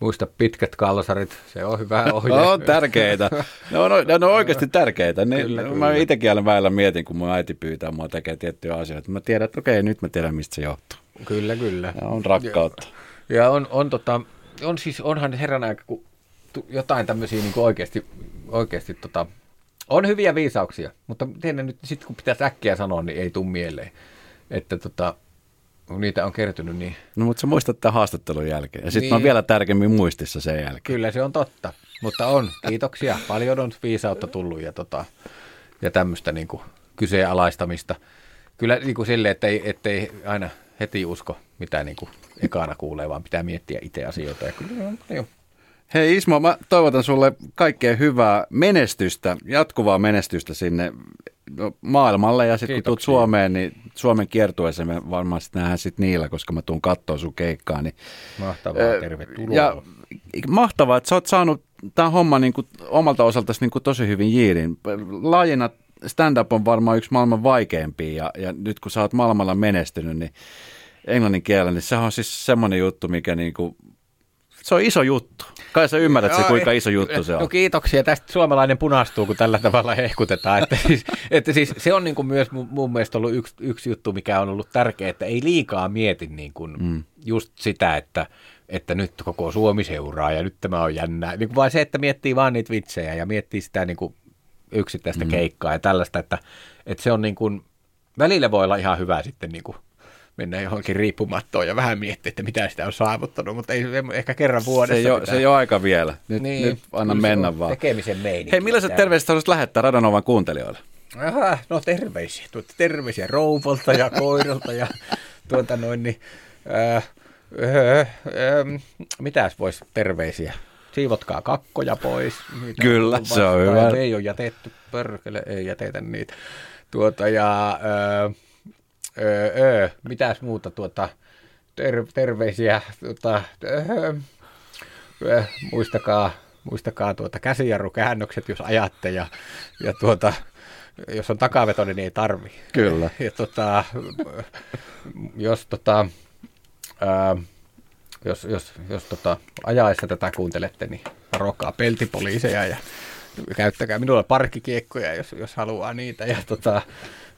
S3: muista pitkät kalsarit, se on hyvä ohje.
S2: no, on tärkeitä. Ne on, ne on oikeasti tärkeitä. Ne, kyllä, kyllä. Mä itsekin aina väillä mietin, kun mun äiti pyytää mua tekemään tiettyjä asioita. Mä tiedän, että okei, nyt mä tiedän, mistä se johtuu.
S3: Kyllä, kyllä.
S2: Ja on rakkautta.
S3: Ja, ja on, on, tota, on siis, onhan herran aika, kun jotain tämmöisiä niin oikeasti, oikeasti tota, on hyviä viisauksia, mutta tiedän nyt, sit kun pitäisi äkkiä sanoa, niin ei tule mieleen. Että tota, niitä on kertynyt niin.
S2: No mutta sä muistat tämän haastattelun jälkeen. Ja sitten niin. on vielä tärkemmin muistissa sen jälkeen.
S3: Kyllä se on totta. Mutta on. Kiitoksia. Paljon on viisautta tullut ja, tota, ja tämmöistä niin kuin kyseenalaistamista. Kyllä niin kuin sille, ettei, ettei aina heti usko, mitä niin kuin ekana kuulee, vaan pitää miettiä itse asioita. Ja kyllä,
S2: jo. Hei Ismo, mä toivotan sulle kaikkea hyvää menestystä, jatkuvaa menestystä sinne no, maailmalle ja sitten kun tulet
S3: Kiitoksia.
S2: Suomeen, niin Suomen kiertueeseen me varmaan sitten nähdään sit niillä, koska mä tuun katsoa sun keikkaa. Niin,
S3: Mahtavaa,
S2: Ö,
S3: tervetuloa.
S2: ja mahtavaa, että sä oot saanut tämän homman niin kuin omalta osaltasi niin kuin tosi hyvin jiirin. Laajina stand-up on varmaan yksi maailman vaikeimpia ja, ja nyt kun sä oot maailmalla menestynyt, niin englannin kielellä, niin sehän on siis semmoinen juttu, mikä niin kuin, se on iso juttu. Kai sä ymmärrät se,
S3: Joo,
S2: kuinka iso juttu se on.
S3: No kiitoksia. Tästä suomalainen punastuu, kun tällä tavalla hehkutetaan. Että siis, että siis se on niin kuin myös mun mielestä ollut yksi, yksi juttu, mikä on ollut tärkeä, että ei liikaa mieti niin kuin mm. just sitä, että, että nyt koko Suomi seuraa ja nyt tämä on jännää. Niin kuin vaan se, että miettii vaan niitä vitsejä ja miettii sitä niin kuin yksittäistä mm. keikkaa ja tällaista, että, että se on niin kuin, välillä voi olla ihan hyvä sitten niin kuin mennä johonkin riippumattoon ja vähän miettiä, että mitä sitä on saavuttanut, mutta ei ehkä kerran vuodessa.
S2: Se ei, ole,
S3: pitää-
S2: se ei ole aika vielä. Nyt,
S3: niin,
S2: nyt anna mennä
S3: on
S2: vaan.
S3: Tekemisen meininki.
S2: Hei, millaiset terveiset haluaisit lähettää Radanovan kuuntelijoille?
S3: Aha, no terveisiä. Tuota, terveisiä Rouvolta ja koiralta ja tuota noin, niin, äh, äh, äh, mitäs voisi terveisiä? Siivotkaa kakkoja pois. Niitä
S2: Kyllä,
S3: tullut
S2: se on hyvä.
S3: Ei ole jätetty, pörkele, ei jätetä niitä. Tuota, ja äh, äh, äh, mitäs muuta tuota, ter, terveisiä, tuota, äh, äh, muistakaa, muistakaa tuota käsijarrukäännökset, jos ajatte, ja, ja tuota, jos on takavetoinen, niin ei tarvi.
S2: Kyllä.
S3: Ja tota, jos tota, ää, jos, jos, jos tota, ajaessa tätä kuuntelette, niin varokaa peltipoliiseja ja käyttäkää minulla parkkikiekkoja, jos, jos haluaa niitä. Ja, tota,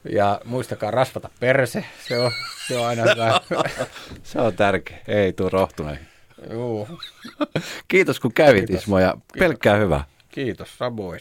S3: ja muistakaa rasvata perse, se on, se on aina hyvä.
S2: Se on tärkeä. Ei tuu rohtuneihin.
S3: Juu,
S2: Kiitos kun kävit
S3: Kiitos.
S2: Ismo ja pelkkää hyvää.
S3: kiitos, samoin.